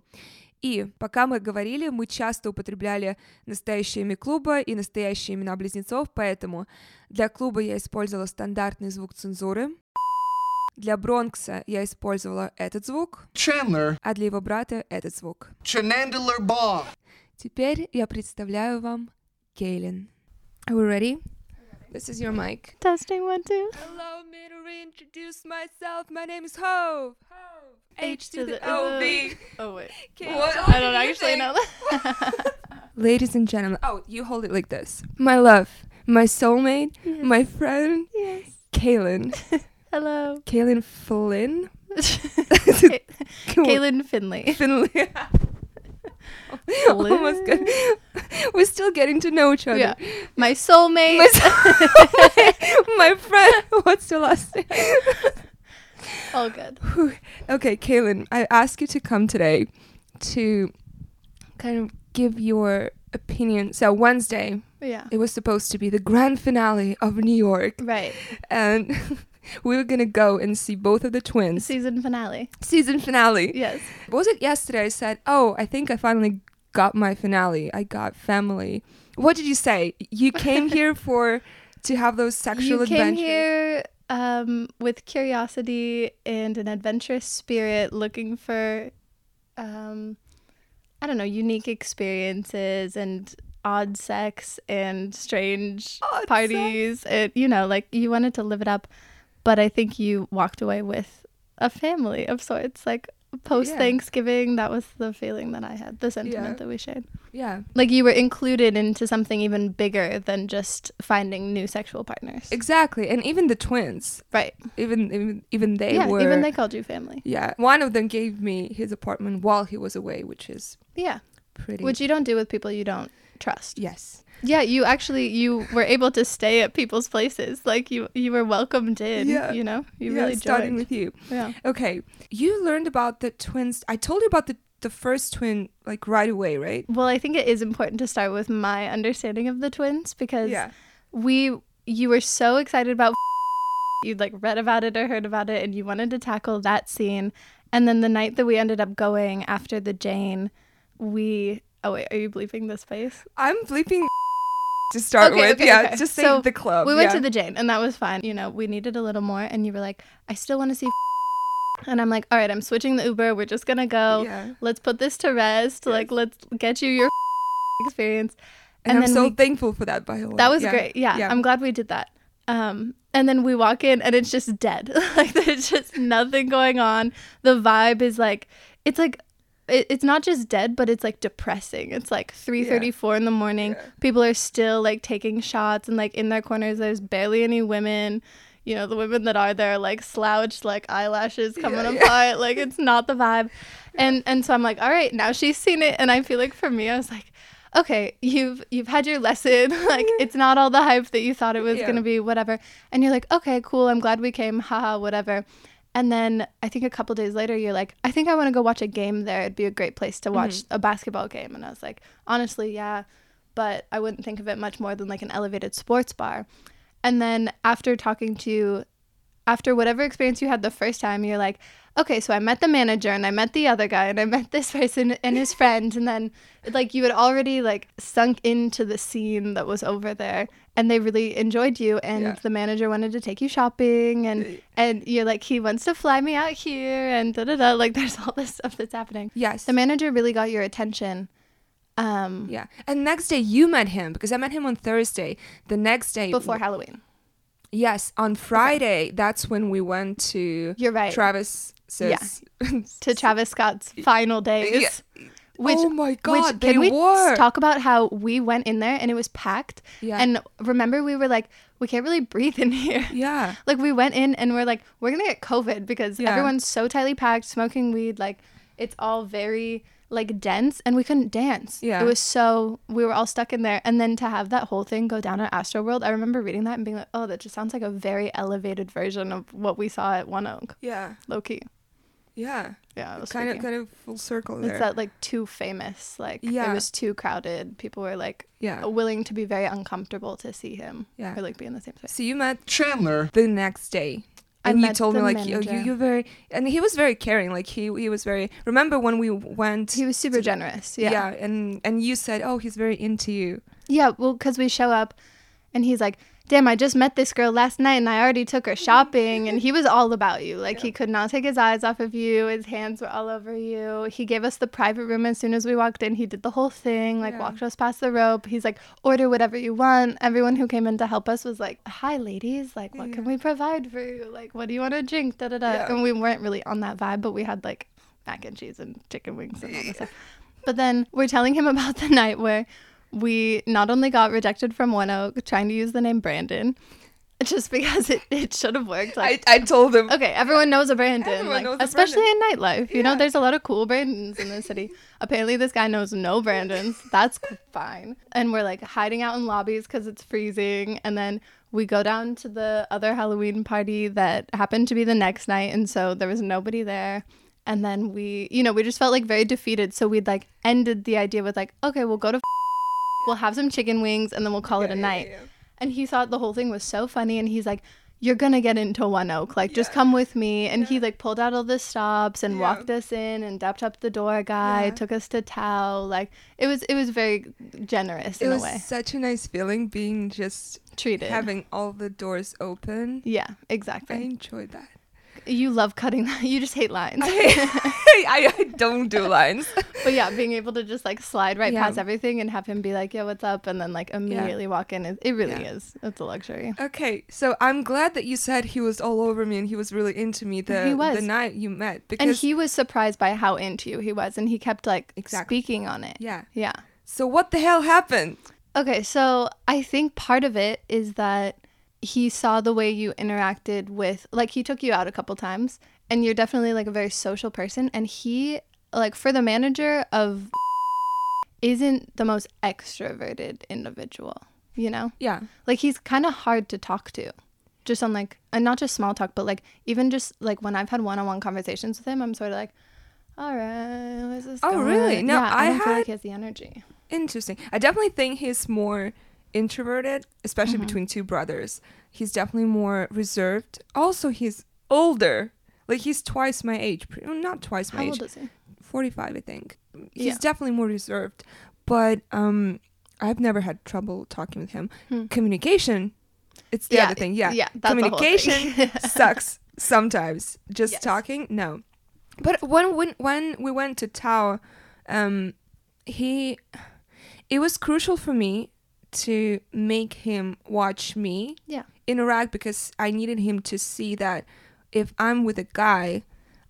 И пока мы говорили, мы часто употребляли настоящие имя клуба и настоящие имена близнецов, поэтому для клуба я использовала стандартный звук цензуры, Для Бронкса я использовала этот звук, Chandler, а для его брата этот звук. Ball. Теперь я представляю вам Кейлин. Are we ready? This is your mic. Testing one, two. Allow me to reintroduce myself. My name is Hove. Hove. H to the O, O V. Oh wait. What? I don't actually know that. Ladies and gentlemen, oh, you hold it like this. My love, my soulmate, Yes. my friend, yes. Kaylin. Hello. Kaylin Flynn? Kaylin Finley. Finley. Oh Almost good. We're still getting to know each other. Yeah. My soulmate. My, my friend. What's your last name? All good. Okay, Kaylin, I asked you to come today to kind of give your opinion. So Wednesday, Yeah. it was supposed to be the grand finale of New York, Right. and we were gonna go and see both of the twins. Season finale. Season finale. Yes. What was it yesterday? I said, "Oh, I think I finally got my finale. I got family." What did you say? You came here for to have those sexual you came adventures. here um, with curiosity and an adventurous spirit, looking for, um, I don't know, unique experiences and odd sex and strange Odd parties. It, you know, like you wanted to live it up, but I think you walked away with a family of sorts. Like post Thanksgiving, that was the feeling that I had, the sentiment Yeah. that we shared. Yeah, Like you were included into something even bigger than just finding new sexual partners. exactly. And even the twins, Right. even even even they yeah, were. even they called you family. yeah, one of them gave me his apartment while he was away, which is Yeah. pretty. Which you don't do with people you don't trust. yes, Yeah, you actually you were able to stay at people's places. Like you you were welcomed in, Yeah. you know? You yeah, really starting joined. with you. yeah. Okay, you learned about the twins. I told you about the the first twin like right away, right? Well, I think it is important to start with my understanding of the twins because we you were so excited about you'd like read about it or heard about it and you wanted to tackle that scene and then the night that we ended up going after the jane we oh wait are you bleeping this space I'm bleeping to start Okay, with. okay, yeah, okay. just say So, the club. we went yeah. to the jane and that was fine you know we needed a little more and you were like i still want to see and i'm like all right i'm switching the uber we're just gonna go Yeah. let's put this to rest like let's get you your experience And, And I'm so we- thankful for that, by the way. That was Yeah. great. Yeah, Yeah. I'm glad we did that. Um, and then we walk in and it's just dead. like there's just nothing going on. The vibe is like it's like it, it's not just dead, but it's like depressing. It's like 3:34 in the morning. Yeah. People are still like taking shots and like in their corners there's barely any women. You know, the women that are there are, like slouched like eyelashes coming yeah. apart. Like it's not the vibe. And and so I'm like, "All right, now she's seen it." And I feel like for me I was like, okay, you've you've had your lesson. like it's not all the hype that you thought it was Yeah. gonna be, whatever. And you're like, okay, cool. I'm glad we came. Haha, whatever. And then I think a couple days later, you're like, I think I want to go watch a game there. It'd be a great place to watch mm-hmm. a basketball game. And I was like, honestly, yeah, but I wouldn't think of it much more than like an elevated sports bar. And then after talking to, after whatever experience you had the first time, you're like, okay, so I met the manager and I met the other guy and I met this person and his friend. And then like you had already like sunk into the scene that was over there and they really enjoyed you and Yeah. the manager wanted to take you shopping and and you're like he wants to fly me out here and da da da like there's all this stuff that's happening Yes. the manager really got your attention um yeah. And next day you met him because I met him on Thursday. The next day before halloween Yes, on Friday, that's when we went to you're right Travis Yeah. to travis scott's final days which oh my god, which they can we were. talk about how we went in there and it was packed Yeah. and remember we were like we can't really breathe in here yeah. like we went in and we're like we're gonna get covid because Yeah. everyone's so tightly packed smoking weed like it's all very like dense and we couldn't dance Yeah. it was so we were all stuck in there and then to have that whole thing go down at astroworld i remember reading that and being like oh that just sounds like a very elevated version of what we saw at one oak Yeah. low-key Yeah. yeah it was Kind of kind of full circle there. it's that like too famous like Yeah. it was too crowded people were like yeah. willing to be very uncomfortable to see him Yeah. or like be in the same space So you met Chandler, the next day. I And you told me like you, you manager. you very and he was very caring like he he was very remember when we went he was super generous yeah yeah and and you said oh he's very into you Yeah, well, because we show up And he's like, damn, I just met this girl last night and I already took her shopping. And he was all about you. Like, he could not take his eyes off of you. His hands were all over you. He gave us the private room as soon as we walked in. He did the whole thing, like, Yeah. walked us past the rope. He's like, order whatever you want. Everyone who came in to help us was like, hi, ladies. Like, what can we provide for you? Like, what do you want to drink? Da da da. Yeah. And we weren't really on that vibe, but we had like mac and cheese and chicken wings and all this stuff. But then we're telling him about the night where we not only got rejected from One Oak trying to use the name Brandon, just because it, it should have worked. Like, I, I told him. okay, everyone knows a Brandon, Everyone like, knows a especially in nightlife. You know, there's a lot of cool Brandons in the city. Apparently, this guy knows no Brandons. That's fine. And we're like hiding out in lobbies because it's freezing. And then we go down to the other Halloween party that happened to be the next night. And so there was nobody there. And then we, you know, we just felt like very defeated. So we'd like ended the idea with like, okay, we'll go to, we'll have some chicken wings and then we'll call it a Yeah, yeah, night. yeah. And he thought the whole thing was so funny. And he's like, you're gonna get into One Oak. Like, just come with me. And he like pulled out all the stops and Yeah. walked us in and dapped up the door guy, Yeah. took us to Tao. Like, it was it was very generous It in was a way. such a nice feeling being just Treated. having all the doors open. yeah, exactly. I enjoyed that. You love cutting. You just hate lines. I, I don't do lines. but yeah, being able to just like slide right Yeah. past everything and have him be like, "Yeah, what's up?" and then like immediately walk in. It, it really Yeah. is. It's a luxury. Okay, so I'm glad that you said he was all over me and he was really into me the the night you met because And he was surprised by how into you he was, and he kept like Exactly. speaking on it. yeah. Yeah. So what the hell happened? Okay, so I think part of it is that he saw the way you interacted with like he took you out a couple times and you're definitely like a very social person and he like for the manager of isn't the most extroverted individual, you know? Yeah. Like he's kind of hard to talk to. Just on like and not just small talk, but like even just like when I've had one-on-one conversations with him, I'm sort of like all right, where's this Oh, going?" really? No, yeah, I, I don't feel like he has the energy. Interesting. I definitely think he's more introverted, especially Mm-hmm. between two brothers. He's definitely more reserved. Also, he's older. Like he's twice my age. Not twice my How age. old is he? 45, I think. He's Yeah. definitely more reserved. But um I've never had trouble talking with him. Hmm. Communication, it's the Yeah, other thing. Yeah. yeah, whole thing. Communication sucks sometimes. Just Yes. talking, no. But when when when we went to Tao, um he it was crucial for me to make him watch me Yeah. interact because I needed him to see that if I'm with a guy,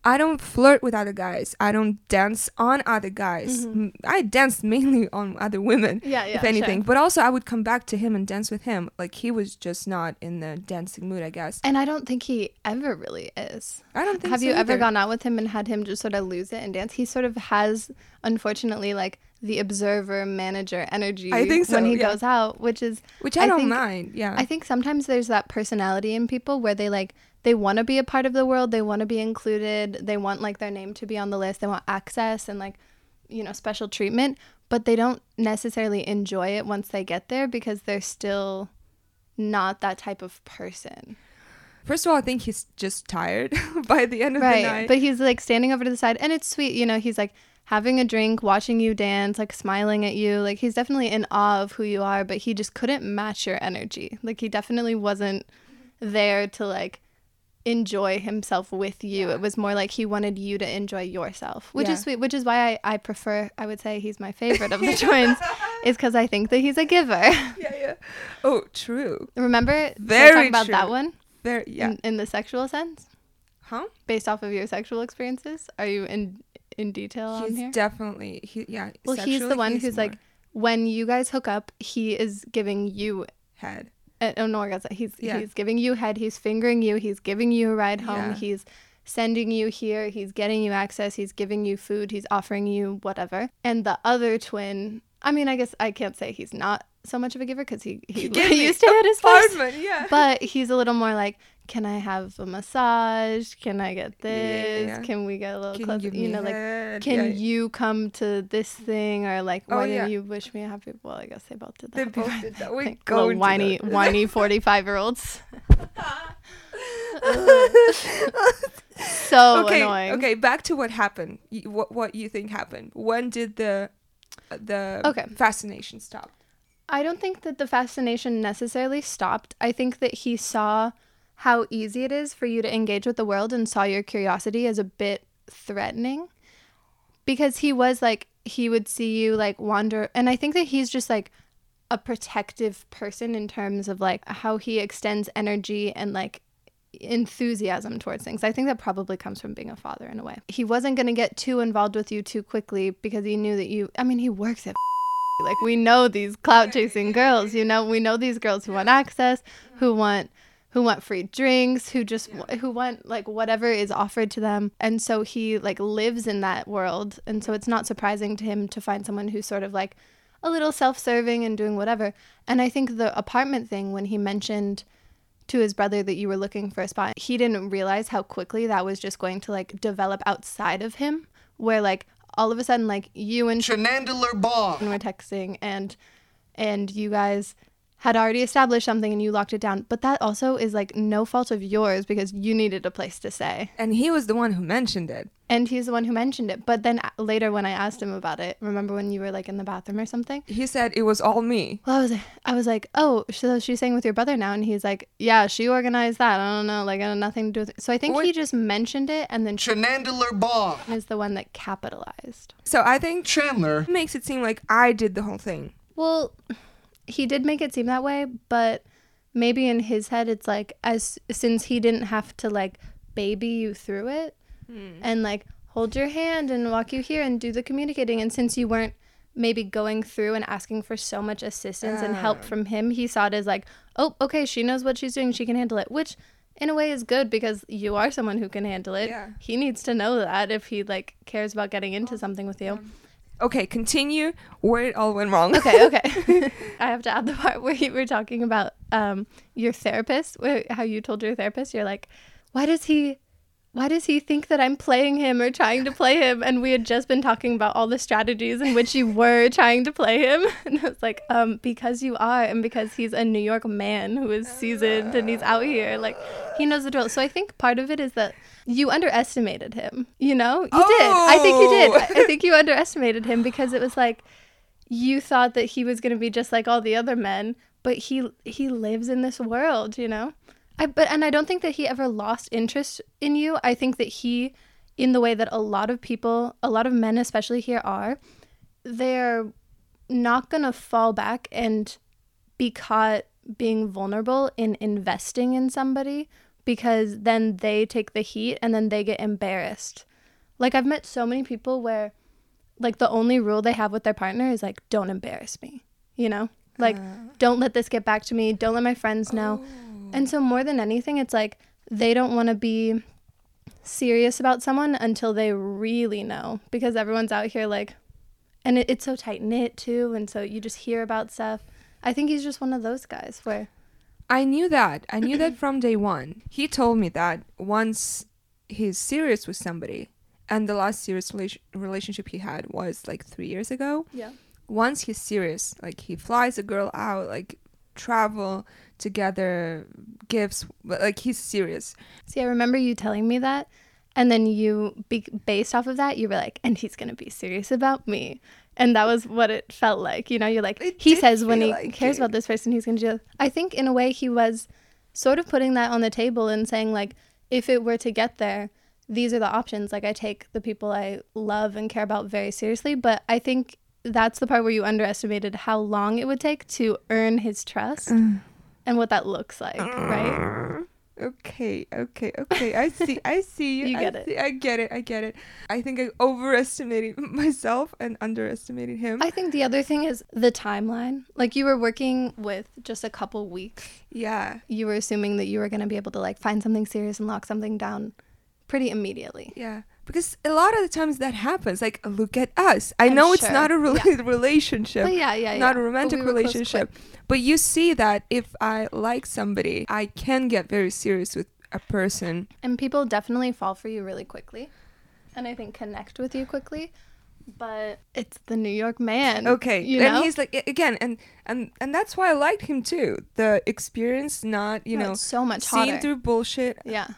I don't flirt with other guys. I don't dance on other guys. I dance mainly on other women, Mm-hmm. Yeah, yeah. if anything. sure. But also, I would come back to him and dance with him. Like he was just not in the dancing mood, I guess. And I don't think he ever really is. I don't think. Have so you ever gone out with him and had him just sort of lose it and dance? He sort of has, unfortunately, like the observer manager energy I think so, when he yeah. goes out, which is Which I, I don't think- mind. Yeah. I think sometimes there's that personality in people where they like they want to be a part of the world, they want to be included, they want like their name to be on the list, they want access and like you know special treatment, but they don't necessarily enjoy it once they get there because they're still not that type of person. First of all, I think he's just tired by the end of the right night. but he's like standing over to the side and it's sweet you know he's like having a drink watching you dance like smiling at you like he's definitely in awe of who you are but he just couldn't match your energy like he definitely wasn't there to like enjoy himself with you Yeah. it was more like he wanted you to enjoy yourself which Yeah. is sweet which is why I, I prefer i would say he's my favorite of the twins is because i think that he's a giver yeah, yeah. Oh, true. remember Very talk about that one There. Yeah. in, in the sexual sense huh? based off of your sexual experiences are you in in detail on He's here definitely. He. Yeah. well he's the one he's who's like when you guys hook up he is giving you head. an an orgasm he's Yeah. he's giving you head he's fingering you he's giving you a ride home Yeah. he's sending you here he's getting you access he's giving you food he's offering you whatever and the other twin i mean i guess i can't say he's not so much of a giver because he, he, me used to hit his Apartment. Yeah. but he's a little more like can i have a massage can i get this yeah. can we get a little Can you closer give you know like head? can Yeah, you come to this thing or like Oh, why yeah. didn't you wish me a happy well i guess they both did that They both did that. We thing. go Little whiny that. whiny 45 year olds uh. so okay. annoying Okay. Back to what happened. What what you think happened? When did the uh, the Okay. fascination stop? I don't think that the fascination necessarily stopped. I think that he saw how easy it is for you to engage with the world and saw your curiosity as a bit threatening because he was like he would see you like wander and I think that he's just like a protective person in terms of like how he extends energy and like enthusiasm towards things. I think that probably comes from being a father in a way. He wasn't going to get too involved with you too quickly because he knew that you I mean he works at like we know these clout chasing girls, you know, we know these girls who want access, who want who want free drinks, who just who want like whatever is offered to them. And so he like lives in that world. And so it's not surprising to him to find someone who's sort of like a little self-serving and doing whatever. And I think the apartment thing when he mentioned to his brother that you were looking for a spot, he didn't realize how quickly that was just going to like develop outside of him where like all of a sudden like you and Shenandoah bomb. were texting and and you guys had already established something and you locked it down. But that also is like no fault of yours because you needed a place to stay. And he was the one who mentioned it. And he's the one who mentioned it. But then uh, later when I asked him about it, remember when you were like in the bathroom or something? He said it was all me. Well, I was I was like, "Oh, so she's staying with your brother now?" And he's like, "Yeah, she organized that. I don't know, like it had nothing to do with it." So I think What- he just mentioned it and then Shenandoah bomb. is the one that capitalized. So I think Chandler. makes it seem like I did the whole thing. Well, he did make it seem that way, but maybe in his head it's like as since he didn't have to like baby you through it and like hold your hand and walk you here and do the communicating and since you weren't maybe going through and asking for so much assistance and help Ah. from him, he saw it as like, "Oh, okay, she knows what she's doing, she can handle it." Which in a way is good because you are someone who can handle it. Yeah. He needs to know that if he like cares about getting into something with you. Okay, continue where it all went wrong. Okay, okay. I have to add the part where you were talking about um, your therapist, where, how you told your therapist, you're like, why does he, why does he think that I'm playing him or trying to play him? And we had just been talking about all the strategies in which you were trying to play him, and I was like, um, because you are, and because he's a New York man who is seasoned and he's out here, like he knows the drill. So I think part of it is that you underestimated him. You know, you did. I think you did. Oh. I I think you underestimated him because it was like you thought that he was going to be just like all the other men, but he he lives in this world, you know. I but and I don't think that he ever lost interest in you. I think that he in the way that a lot of people, a lot of men especially here are, they're not going to fall back and be caught being vulnerable in investing in somebody because then they take the heat and then they get embarrassed. Like I've met so many people where like the only rule they have with their partner is like don't embarrass me, you know? Like ah. don't let this get back to me, don't let my friends know. Oh. And so more than anything it's like they don't want to be serious about someone until they really know because everyone's out here like and it, it's so tight knit too and so you just hear about stuff. I think he's just one of those guys where I knew that. I knew that from day one. He told me that once he's serious with somebody, and the last serious rela- relationship he had was like three years ago. yeah. Once he's serious, like he flies a girl out, like travel together, gifts, but like he's serious. See, I remember you telling me that, and then you, be- based off of that, you were like, "And he's gonna be serious about me," and that was what it felt like. You know, you're like, It he says when he like cares it. about this person, he's gonna do. I think in a way he was sort of putting that on the table and saying like, if it were to get there, these are the options. Like I take the people I love and care about very seriously, but I think that's the part where you underestimated how long it would take to earn his trust Mm. and what that looks like, right? Okay, okay, okay. I see. I see you. You I get it. see- I get it. I get it. I think I overestimated myself and underestimated him. I think the other thing is the timeline. Like you were working with just a couple weeks. yeah. You were assuming that you were going to be able to like find something serious and lock something down pretty immediately. Yeah, because a lot of the times that happens. Like, look at us. I I'm know it's not a rela- relationship, But yeah, yeah, not yeah. a romantic we relationship. But you see that if I like somebody, I can get very serious with a person. And people definitely fall for you really quickly. And I think connect with you quickly. But it's the New York man. Okay, You and know? he's like again, and and and that's why I liked him too. The experience, not you No, know, so much seen hotter. through bullshit. Yeah.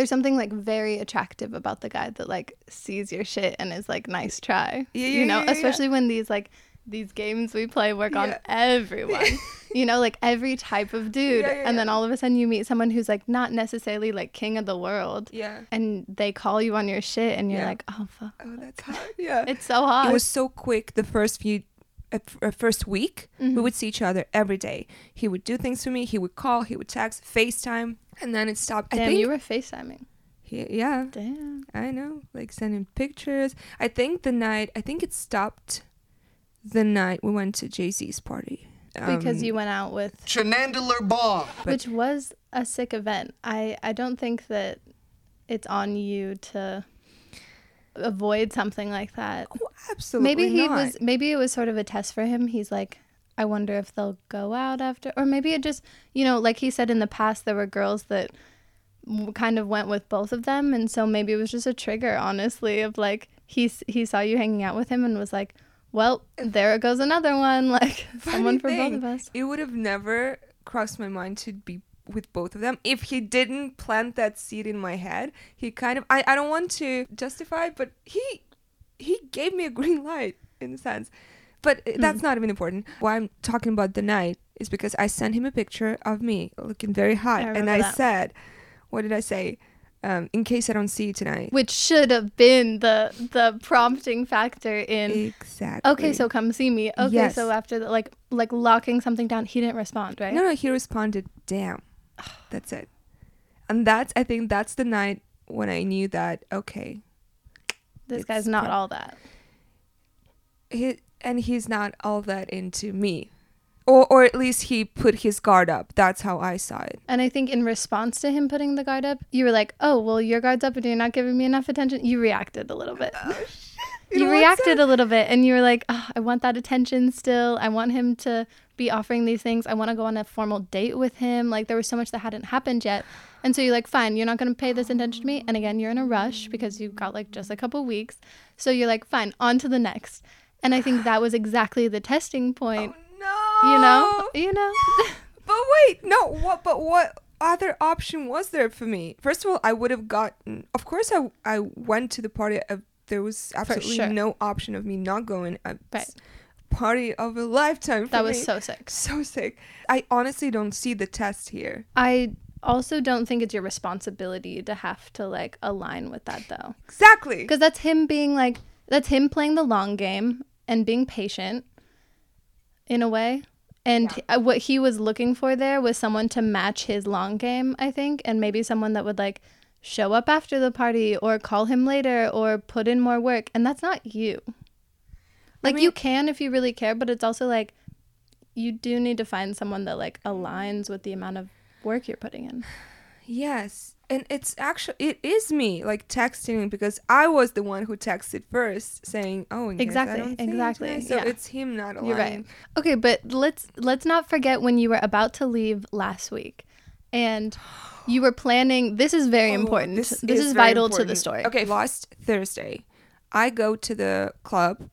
There's something like very attractive about the guy that like sees your shit and is like, nice try. Yeah, you know, yeah, yeah. especially when these like these games we play work on everyone. you know, like every type of dude. Yeah, yeah, and then yeah. all of a sudden you meet someone who's like not necessarily like king of the world. Yeah. And they call you on your shit and you're Yeah. like, oh fuck. Oh, that's hard. Yeah. It's so hot. it was so quick the first few f- uh, first week we Mhm. would see each other every day he would do things for me he would call he would text facetime and then it stopped Damn, i think you were FaceTiming. he, yeah Damn. i know like sending pictures i think the night i think it stopped the night we went to jay-z's party Because Um, you went out with Shenandoah Ball. Which was a sick event. I I don't think that it's on you to avoid something like that. oh, absolutely maybe he not. was maybe it was sort of a test for him. He's like I wonder if they'll go out after or maybe it just, you know, like he said in the past there were girls that kind of went with both of them and so maybe it was just a trigger honestly of like he he saw you hanging out with him and was like, "Well, there goes another one." Like Funny someone for thing, both of us. It would have never crossed my mind to be with both of them if he didn't plant that seed in my head. He kind of I, I don't want to justify, but he he gave me a green light in a sense. But Hmm. that's not even important. Why I'm talking about the night is because I sent him a picture of me looking very hot, I and I that. said, "What did I say? Um, in case I don't see you tonight." which should have been the the prompting factor in exactly. okay so come see me okay Yes. so after the like like locking something down he didn't respond right No, no, he responded, "Damn." That's it. And that's I think that's the night when I knew that okay, this guy's not all that he and he's not all that into me. Or or at least he put his guard up. That's how I saw it. and i think in response to him putting the guard up you were like oh well your guard's up and you're not giving me enough attention you reacted a little bit oh, In you reacted a little bit and you were like oh, i want that attention still i want him to be offering these things i want to go on a formal date with him like there was so much that hadn't happened yet and so you're like fine you're not going to pay this attention to me and again you're in a rush because you've got like just a couple weeks so you're like fine on to the next and i think that was exactly the testing point Oh, no. you know you know But wait, no. What? But what other option was there for me? First of all, I would have gotten. Of course, I I went to the party. Uh, there was absolutely sure. no option of me not going. A Right. Party of a lifetime. For that was me. so sick so sick. I honestly don't see the test here. I also don't think it's your responsibility to have to like align with that though. Exactly. Because that's him being like, that's him playing the long game and being patient in a way. And uh, what he was looking for there was someone to match his long game, I think, and maybe someone that would like show up after the party or call him later or put in more work. And that's not you. Like, you mean- can if you really care, but it's also like, you do need to find someone that like aligns with the amount of work you're putting in. Yes. And it's actually it is me like texting because I was the one who texted first saying, "Oh, I Exactly, exactly, tonight." So yeah. it's him not aligning. You're right. Okay, but let's let's not forget when you were about to leave last week, and you were planning. This is very Oh, important. This, is, very vital to the story. Okay, last Thursday, I go to the club.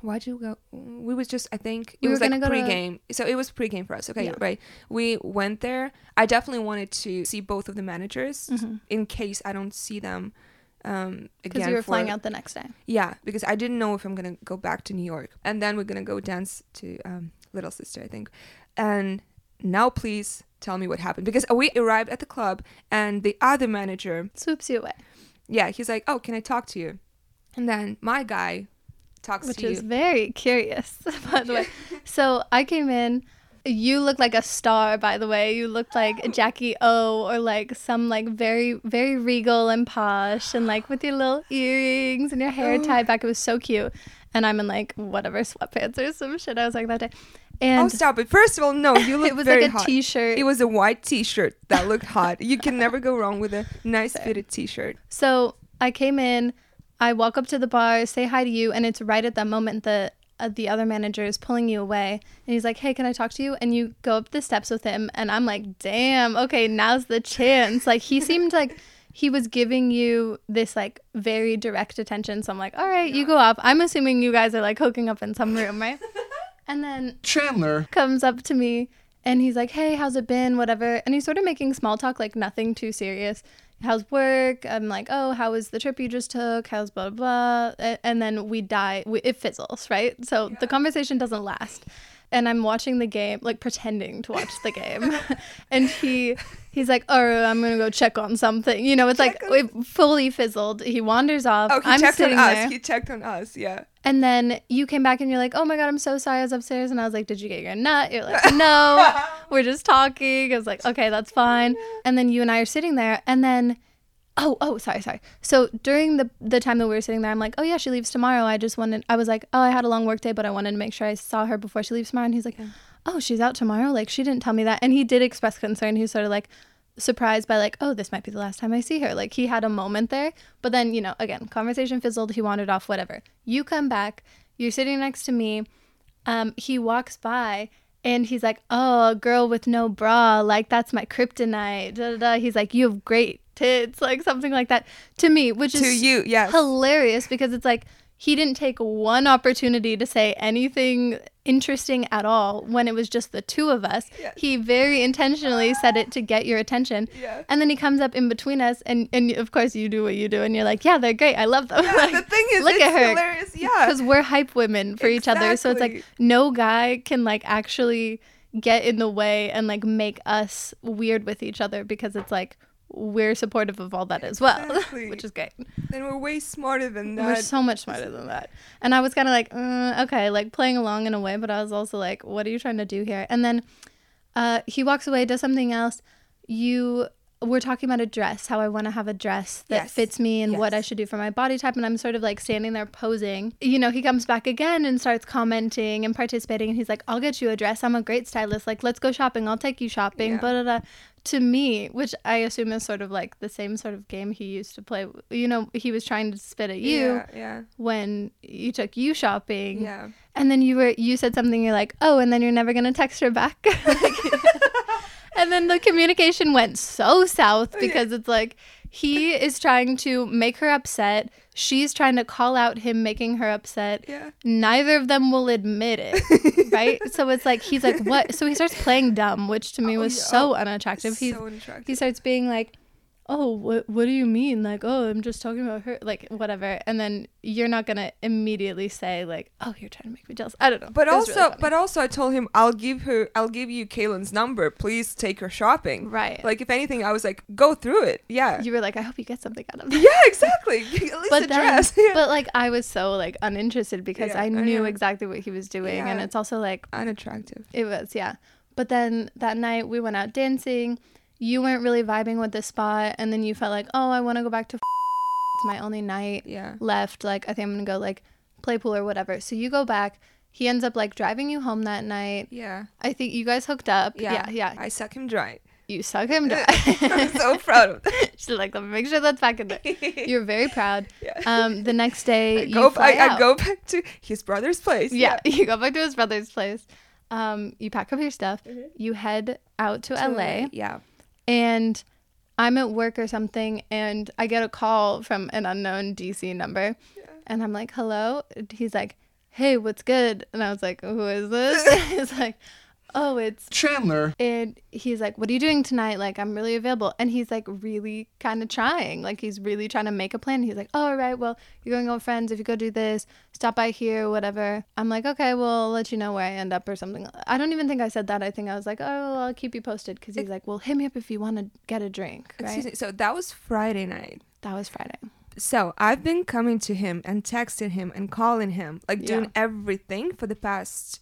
Why'd you go? We was just I think it We was like go to- pregame. So it was pregame for us. Okay, Yeah. right. We went there. I definitely wanted to see both of the managers in case I don't see them um because again you were for- flying out the next day. Yeah, because I didn't know if I'm gonna go back to New York, and then we're gonna go dance to um, Little Sister, I think. And now, please tell me what happened because we arrived at the club, and the other manager, Swoops you away, yeah, he's like, "Oh, can I talk to you?" And then my guy talks which to is very curious, by the way. So I came in. You look like a star, by the way. You looked like Jackie O, or like some like very very regal and posh, and like with your little earrings and your hair tied back. It was so cute. And I'm in like whatever sweatpants or some shit. I was like that day. And oh, stop it! First of all, no, you look it was very like a hot. shirt It was a white T-shirt that looked hot. You can never go wrong with a nice fitted T-shirt. So I came in, I walk up to the bar, say hi to you, and it's right at that moment that uh, the other manager is pulling you away, and he's like, "Hey, can I talk to you?" And you go up the steps with him, and I'm like, "Damn, okay, now's the chance." Like he seemed like he was giving you this like very direct attention. So I'm like, "All right, you go up." I'm assuming you guys are like hooking up in some room, right? and then Chandler. comes up to me and he's like, "Hey, how's it been? Whatever." And he's sort of making small talk, like nothing too serious. how's work? I'm like, oh, how was the trip you just took? How's blah blah? blah? A- And then we die. We, it fizzles, right? So the conversation doesn't last. And I'm watching the game, like pretending to watch the game. and he he's like, oh, I'm gonna go check on something. You know, it's like Check on- it fully fizzled. He wanders off. Oh, he I'm checked on us. there. He checked on us. Yeah. And then you came back and you're like, oh my God, I'm so sorry. I was upstairs. And I was like, did you get your nut? You're like, no, we're just talking. I was like, okay, that's fine. And then you and I are sitting there. And then, oh, oh, sorry, sorry. So during the, the time that we were sitting there, I'm like, oh yeah, she leaves tomorrow. I just wanted, I was like, oh, I had a long work day, but I wanted to make sure I saw her before she leaves tomorrow. And he's like, oh, she's out tomorrow? Like, she didn't tell me that. And he did express concern. He was sort of like, surprised by like oh this might be the last time i see her like he had a moment there but then you know again conversation fizzled he wandered off whatever you come back you're sitting next to me um he walks by and he's like oh a girl with no bra like that's my kryptonite da, da, da. he's like you have great tits like something like that to me which is To you, yes. hilarious because it's like he didn't take one opportunity to say anything interesting at all when it was just the two of us. Yes. He very intentionally said it to get your attention. Yeah. And then he comes up in between us and and of course you do what you do and you're like, "Yeah, they're great. I love them." Yeah, Like, the thing is, look it's at her. hilarious. Yeah. Cuz we're hype women for each other. So it's like no guy can like actually get in the way and like make us weird with each other because it's like we're supportive of all that as well, Exactly. which is great. And we're way smarter than that. We're so much smarter than that. And I was kind of like, uh, okay, like playing along in a way, but I was also like, what are you trying to do here? And then uh, he walks away, does something else. You we're talking about a dress, how I want to have a dress that Yes. fits me and what I should do for my body type. And I'm sort of like standing there posing. You know, he comes back again and starts commenting and participating. And he's like, I'll get you a dress. I'm a great stylist. Like, let's go shopping. I'll take you shopping. Yeah. Blah, blah, blah. To me, which I assume is sort of like the same sort of game he used to play. You know, he was trying to spit at you Yeah, yeah, when you took you shopping yeah. and then you were you said something you're like oh and then you're never gonna text her back and then the communication went so south oh, because it's like he is trying to make her upset she's trying to call out him making her upset Yeah. neither of them will admit it right so it's like he's like what so he starts playing dumb which to me Oh, was yeah. so unattractive he's so unattractive. he starts being like oh what what do you mean like oh i'm just talking about her like whatever and then you're not gonna immediately say like oh you're trying to make me jealous i don't know But It also, really but also, I told him I'll give her, I'll give you Kaylin's number. Please take her shopping. right Like if anything, I was like, go through it. Yeah. you were like i hope you get something out of it yeah, exactly. At least but a then, dress. Yeah. but like i was so like uninterested because Yeah, i I knew know. exactly what he was doing and it's also like Unattractive. It was, yeah. But then that night we went out dancing. You weren't really vibing with the spot, and then you felt like, oh, I want to go back to. It's my only night Yeah. left. Like I think I'm gonna go like play pool or whatever. So you go back. He ends up like driving you home that night. Yeah. I think you guys hooked up. Yeah. Yeah, yeah. I suck him dry. You suck him dry. I'm so proud of that. She's like, let me make sure that's back in there. You're very proud. Yeah. Um, the next day I you go, I, I go back to his brother's place. yeah, you go back to his brother's place. Um, you pack up your stuff. Mhm. You head out to, To LA. Yeah. And I'm at work or something, and I get a call from an unknown DC number, and I'm like, "Hello." He's like, "Hey, what's good?" And I was like, "Who is this?" He's like, "Oh, it's." Chandler. And he's like, "What are you doing tonight?" Like, I'm really available, and he's like, really kind of trying, like he's really trying to make a plan. He's like, "Oh, all right, well, you're going out with friends. If you go do this, stop by here, whatever." I'm like, "Okay, well, I'll let you know where I end up or something." I don't even think I said that. I think I was like, "Oh, well, I'll keep you posted," because he's like, "Well, hit me up if you want to get a drink." Right? Excuse me. So that was Friday night. That was Friday. So I've been coming to him and texting him and calling him, like doing Yeah. everything for the past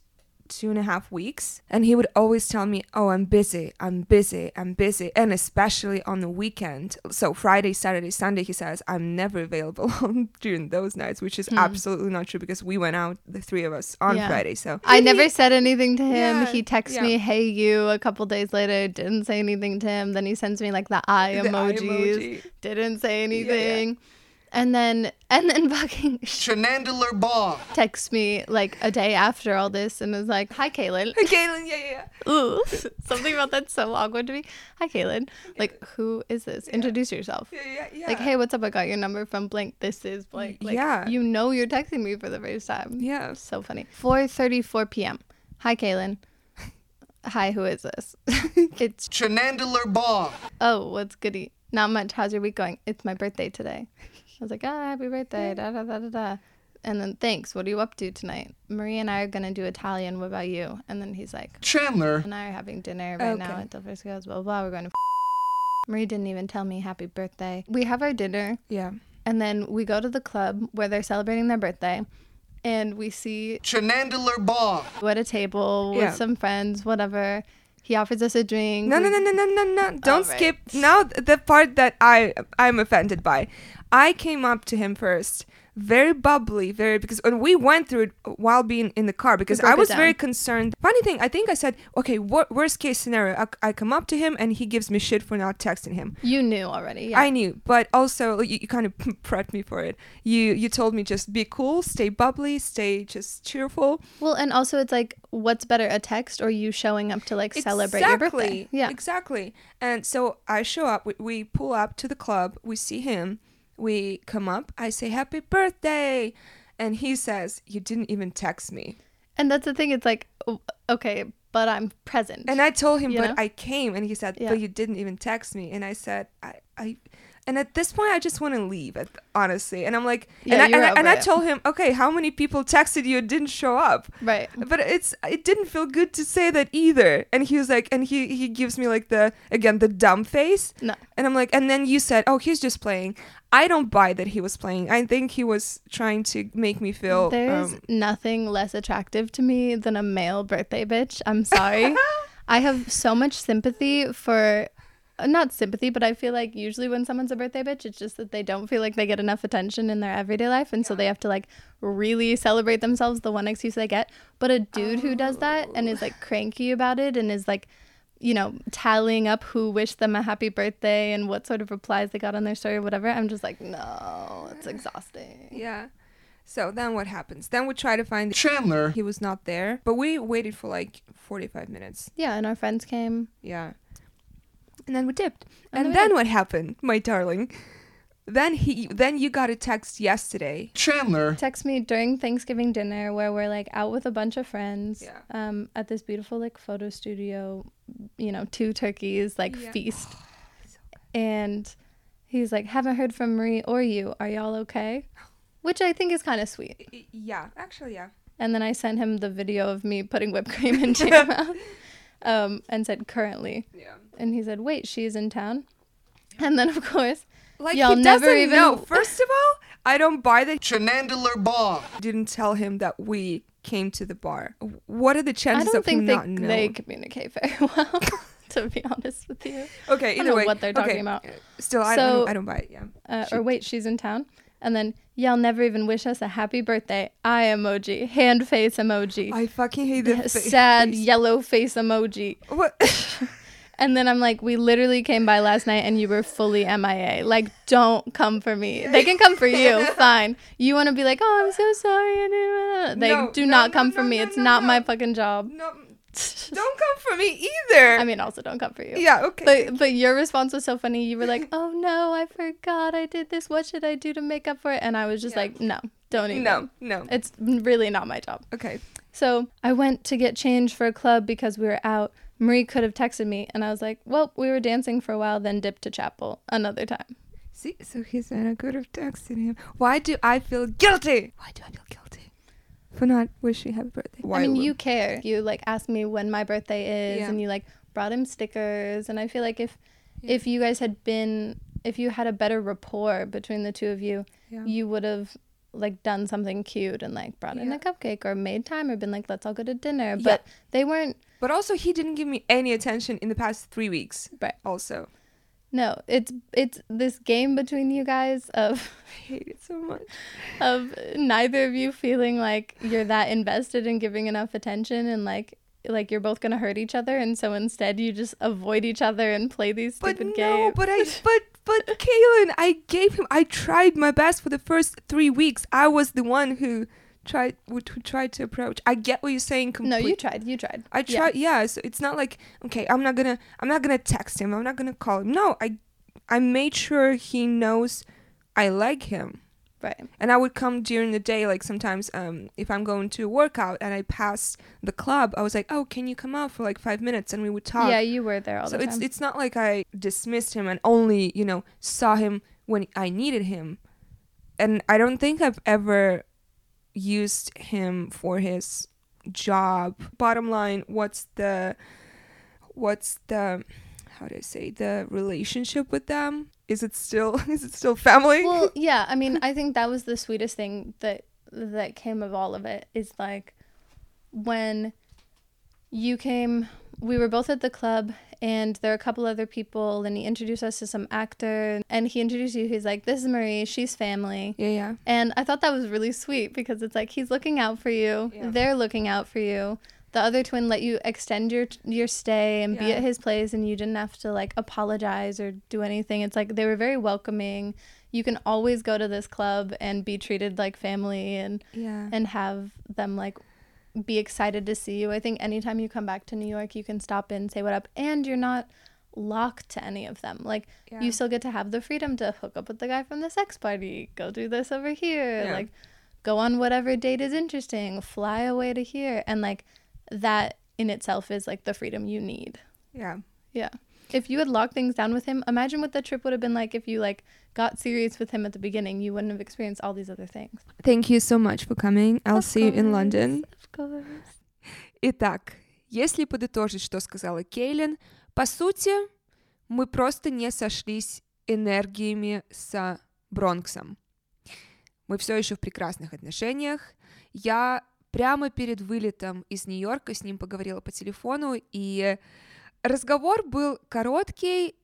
two and a half weeks. And he would always tell me, Oh, I'm busy, I'm busy, I'm busy. And especially on the weekend. So Friday, Saturday, Sunday, he says, I'm never available during those nights, which is absolutely not true because we went out, the three of us, on Hmm. Yeah. Friday. So I never said anything to him. Yeah, he texts yeah. me, "Hey, you." A couple days later, didn't say anything to him. Then he sends me like the eye The eye emojis. emoji. Didn't say anything. And then and then fucking Chandler Bong. texts me like a day after all this and is like, "Hi, Kaylin." Kaylin, yeah, yeah, yeah. Ooh, something about that's so awkward to me. Hi, Kaylin. Like, who is this? Introduce yourself. Yeah, yeah, yeah. Like, hey, what's up? I got your number from blank. This is blank. Like, Yeah. You know you're texting me for the first time. Yeah. So funny. 4:34 p.m. Hi, Kaylin. Hi, who is this? it's Chandler Bong. oh, what's goody? Not much. How's your week going? It's my birthday today. I was like, oh, happy birthday. Da, da, da, da, da. And then, thanks. What are you up to tonight? Marie and I are going to do Italian. What about you? And then he's like, Chandler. and I are having dinner right now at Del Frisco's, blah, blah, blah. We're going to. Marie didn't even tell me happy birthday. We have our dinner, Yeah. and then we go to the club where they're celebrating their birthday, and we see Chandler Bong. at a table with Yeah. some friends, whatever. He offers us a drink. No, no, no, no, no, no, no. Don't right. skip. Now the part that I I'm offended by. I came up to him first, very bubbly, very because when we went through it while being in the car because I was very concerned. Funny thing, I think I said, okay, wor- worst case scenario, I, I come up to him and he gives me shit for not texting him. You knew already. Yeah. I knew, but also you, you kind of prepped me for it. You you told me just be cool, stay bubbly, stay just cheerful. well, and also it's like, what's better, a text or you showing up to like celebrate your birthday? Yeah. Exactly. And so I show up, we, we pull up to the club, we see him, we come up, I say, Happy birthday. And he says, You didn't even text me. And that's the thing. It's like, okay, but I'm present. And I told him, But know? I came. And he said, Yeah. But you didn't even text me. And I said, I. I and at this point, I just want to leave. Honestly, and I'm like, Yeah, and, I, and, I, and I told him, okay, how many people texted you and didn't show up? right. but it's it didn't feel good to say that either and he was like and he he gives me like the again the dumb face No. and i'm like and then you said oh he's just playing i don't buy that he was playing i think he was trying to make me feel There's um, nothing less attractive to me than a male birthday bitch. I'm sorry. I have so much sympathy for not sympathy, but I feel like usually when someone's a birthday bitch, it's just that they don't feel like they get enough attention in their everyday life. And so they have to like really celebrate themselves the one excuse they get. But a dude who does that and is like oh. cranky about it and is like, you know, tallying up who wished them a happy birthday and what sort of replies they got on their story or whatever, I'm just like, no, it's exhausting. yeah so then what happens then we try to find Chandler. he was not there but we waited for like 45 minutes Yeah, and our friends came. yeah and then we dipped And and, then then what happened my darling then he then you got a text yesterday Chandler. text me during Thanksgiving dinner where we're like out with a bunch of friends Yeah. um, at this beautiful like photo studio, you know, two turkeys like Yeah. feast. And he's like, haven't heard from Marie or you. Are y'all okay? Which I think is kind of sweet. Yeah actually yeah And then I sent him the video of me putting whipped cream into your mouth um, and said currently. yeah And he said, wait, she's in town. And then, of course, Like Y'all he never doesn't even- know. First of all, I don't buy the Chandler bar. Didn't tell him that we came to the bar. What are the I chances don't of think him they, not knowing? they communicate very well, to be honest with you. okay, I don't know way, what they're talking okay. about. Still, I, I, So- don't, I don't buy it. Yeah. Uh, or wait, she's in town. And then y'all never even wish us a happy birthday. Eye emoji, hand face emoji, I fucking hate fa- sad face. yellow face emoji. What? And then I'm like, we literally came by last night and you were fully MIA. Like, don't come for me. They can come for you, fine. You want to be like, oh, I'm so sorry. I They No, do no, not no, come for me. It's no, not my fucking job. no, don't come for me either. I mean, also don't come for you. yeah. Okay. But but your response was so funny. You were like, "Oh no, I forgot I did this. What should I do to make up for it?" And I was just Yeah. like, "No, don't even. no, no. It's really not my job." Okay. So I went to get change for a club because we were out. Marie could have texted me, and I was like, "Well, we were dancing for a while, then dipped to chapel another time." See, so he said I could have texted him. Why do I feel guilty? Why do I feel guilty for not wishing happy birthday? Why I mean, you care. You like asked me when my birthday is, Yeah. and you like brought him stickers. And I feel like if Yeah. if you guys had been, if you had a better rapport between the two of you, Yeah. you would have like done something cute and like brought in a cupcake or made time or been like let's all go to dinner Yeah. but they weren't But also, he didn't give me any attention in the past three weeks. Right. Also, no it's it's this game between you guys of I hate it so much. of neither of you feeling like you're that invested in giving enough attention and like like you're both gonna hurt each other and so instead you just avoid each other and play these But stupid no, games but I, but but Kaylin, I gave him. I tried my best for the first three weeks. I was the one who tried who who tried to approach. I get what you're saying. no you tried you tried I tried. Yeah. so it's not like okay. I'm not gonna. I'm not gonna text him. I'm not gonna call him. No. I I made sure he knows I like him. Right. and I would come during the day. Like sometimes, um, if I'm going to work out and I pass the club, I was like, "Oh, can you come out for like five minutes?" And we would talk. Yeah, you were there all so the it's it's not like I dismissed him and only you know saw him when I needed him, and I don't think I've ever used him for his job. Bottom line, what's the what's the how do I say the relationship with them? Is it still is it still family? well, yeah. I mean, I think that was the sweetest thing that that came of all of it is like when you came. We were both at the club, and there are a couple other people, and he introduced us to some actor, and he introduced you. He's like, "This is Marie. She's family." yeah, yeah. And I thought that was really sweet because it's like he's looking out for you. Yeah. They're looking out for you. The other twin let you extend your your stay and be at his place and you didn't have to like apologize or do anything. It's like they were very welcoming. You can always go to this club and be treated like family and Yeah. and have them like be excited to see you. I think anytime you come back to New York, you can stop in, say what up, and you're not locked to any of them. Like Yeah. you still get to have the freedom to hook up with the guy from the sex party, go do this over here, Yeah. like go on whatever date is interesting, fly away to here, and like that in itself is like the freedom you need. yeah. Yeah. If you had locked things down with him, imagine what the trip would have been like if you like got serious with him at the beginning. You wouldn't have experienced all these other things. Thank you so much for coming. I'll Of see you in course, London. Of course. Итак, если подытожить, что сказала Кейлин, по сути, мы просто не сошлись энергиями с Бронксом. Мы все еще в прекрасных отношениях. Я прямо перед вылетом из Нью-Йорка с ним поговорила по телефону, и разговор был короткий,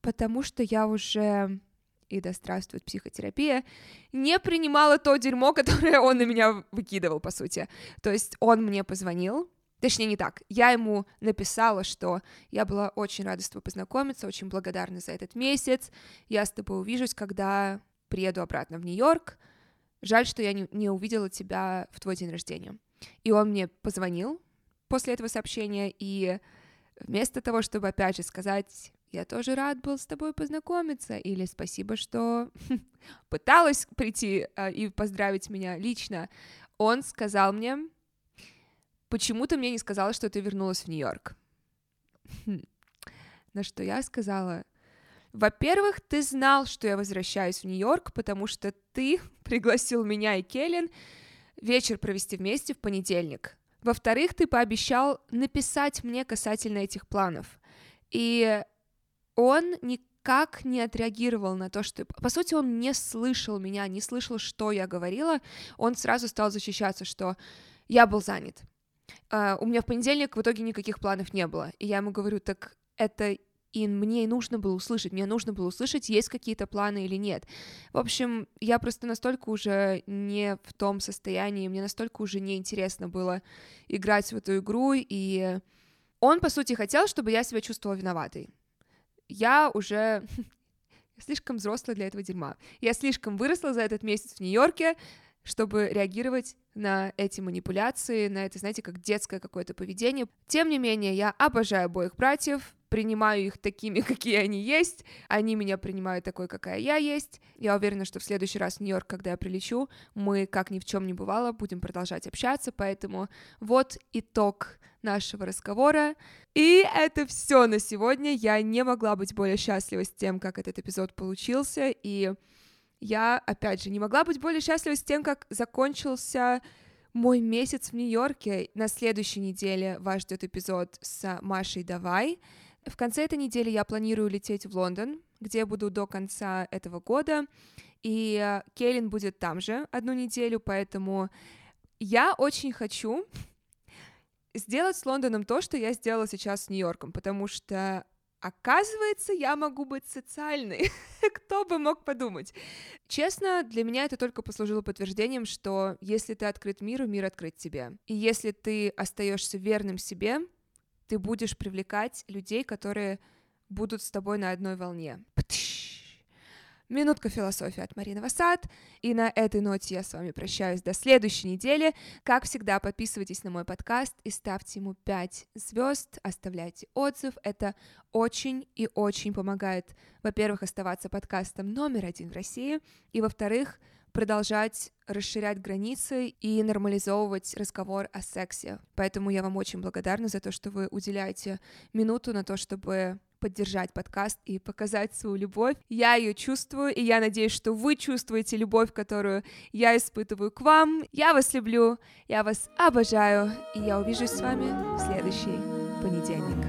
потому что я уже и да здравствует психотерапия, не принимала то дерьмо, которое он на меня выкидывал, по сути. То есть он мне позвонил, точнее не так, я ему написала, что я была очень рада с тобой познакомиться, очень благодарна за этот месяц, я с тобой увижусь, когда приеду обратно в Нью-Йорк, жаль, что я не, не увидела тебя в твой день рождения. И он мне позвонил после этого сообщения, и вместо того, чтобы опять же сказать, я тоже рад был с тобой познакомиться, или спасибо, что пыталась прийти а, и поздравить меня лично, он сказал мне, почему ты мне не сказала, что ты вернулась в Нью-Йорк? Хм. На что я сказала, во-первых, ты знал, что я возвращаюсь в Нью-Йорк, потому что ты пригласил меня и Келлен вечер провести вместе в понедельник. Во-вторых, ты пообещал написать мне касательно этих планов. И он никак не отреагировал на то, что... По сути, он не слышал меня, не слышал, что я говорила. Он сразу стал защищаться, что я был занят. А, у меня в понедельник в итоге никаких планов не было. И я ему говорю, так это и мне нужно было услышать, мне нужно было услышать, есть какие-то планы или нет. В общем, я просто настолько уже не в том состоянии, мне настолько уже неинтересно было играть в эту игру, и он, по сути, хотел, чтобы я себя чувствовала виноватой. Я уже слишком взрослая для этого дерьма. Я слишком выросла за этот месяц в Нью-Йорке, чтобы реагировать на эти манипуляции, на это, знаете, как детское какое-то поведение. Тем не менее, я обожаю обоих братьев, принимаю их такими, какие они есть, они меня принимают такой, какая я есть. Я уверена, что в следующий раз в Нью-Йорк, когда я прилечу, мы, как ни в чем не бывало, будем продолжать общаться, поэтому вот итог нашего разговора. И это все на сегодня. Я не могла быть более счастлива с тем, как этот эпизод получился, и я, опять же, не могла быть более счастлива с тем, как закончился мой месяц в Нью-Йорке. На следующей неделе вас ждет эпизод с Машей Давай. В конце этой недели я планирую лететь в Лондон, где я буду до конца этого года. И э, Кейлин будет там же одну неделю, поэтому я очень хочу сделать с Лондоном то, что я сделала сейчас с Нью-Йорком, потому что Оказывается, я могу быть социальной. Кто бы мог подумать? Честно, для меня это только послужило подтверждением, что если ты открыт миру, мир открыт тебе. И если ты остаешься верным себе, ты будешь привлекать людей, которые будут с тобой на одной волне. Птыщ. Минутка философии от Марины Васад. И на этой ноте я с вами прощаюсь до следующей недели. Как всегда, подписывайтесь на мой подкаст и ставьте ему 5 звезд, оставляйте отзыв. Это очень и очень помогает, во-первых, оставаться подкастом номер один в России, и, во-вторых, продолжать расширять границы и нормализовывать разговор о сексе. Поэтому я вам очень благодарна за то, что вы уделяете минуту на то, чтобы поддержать подкаст и показать свою любовь. Я ее чувствую, и я надеюсь, что вы чувствуете любовь, которую я испытываю к вам. Я вас люблю, я вас обожаю, и я увижусь с вами в следующий понедельник.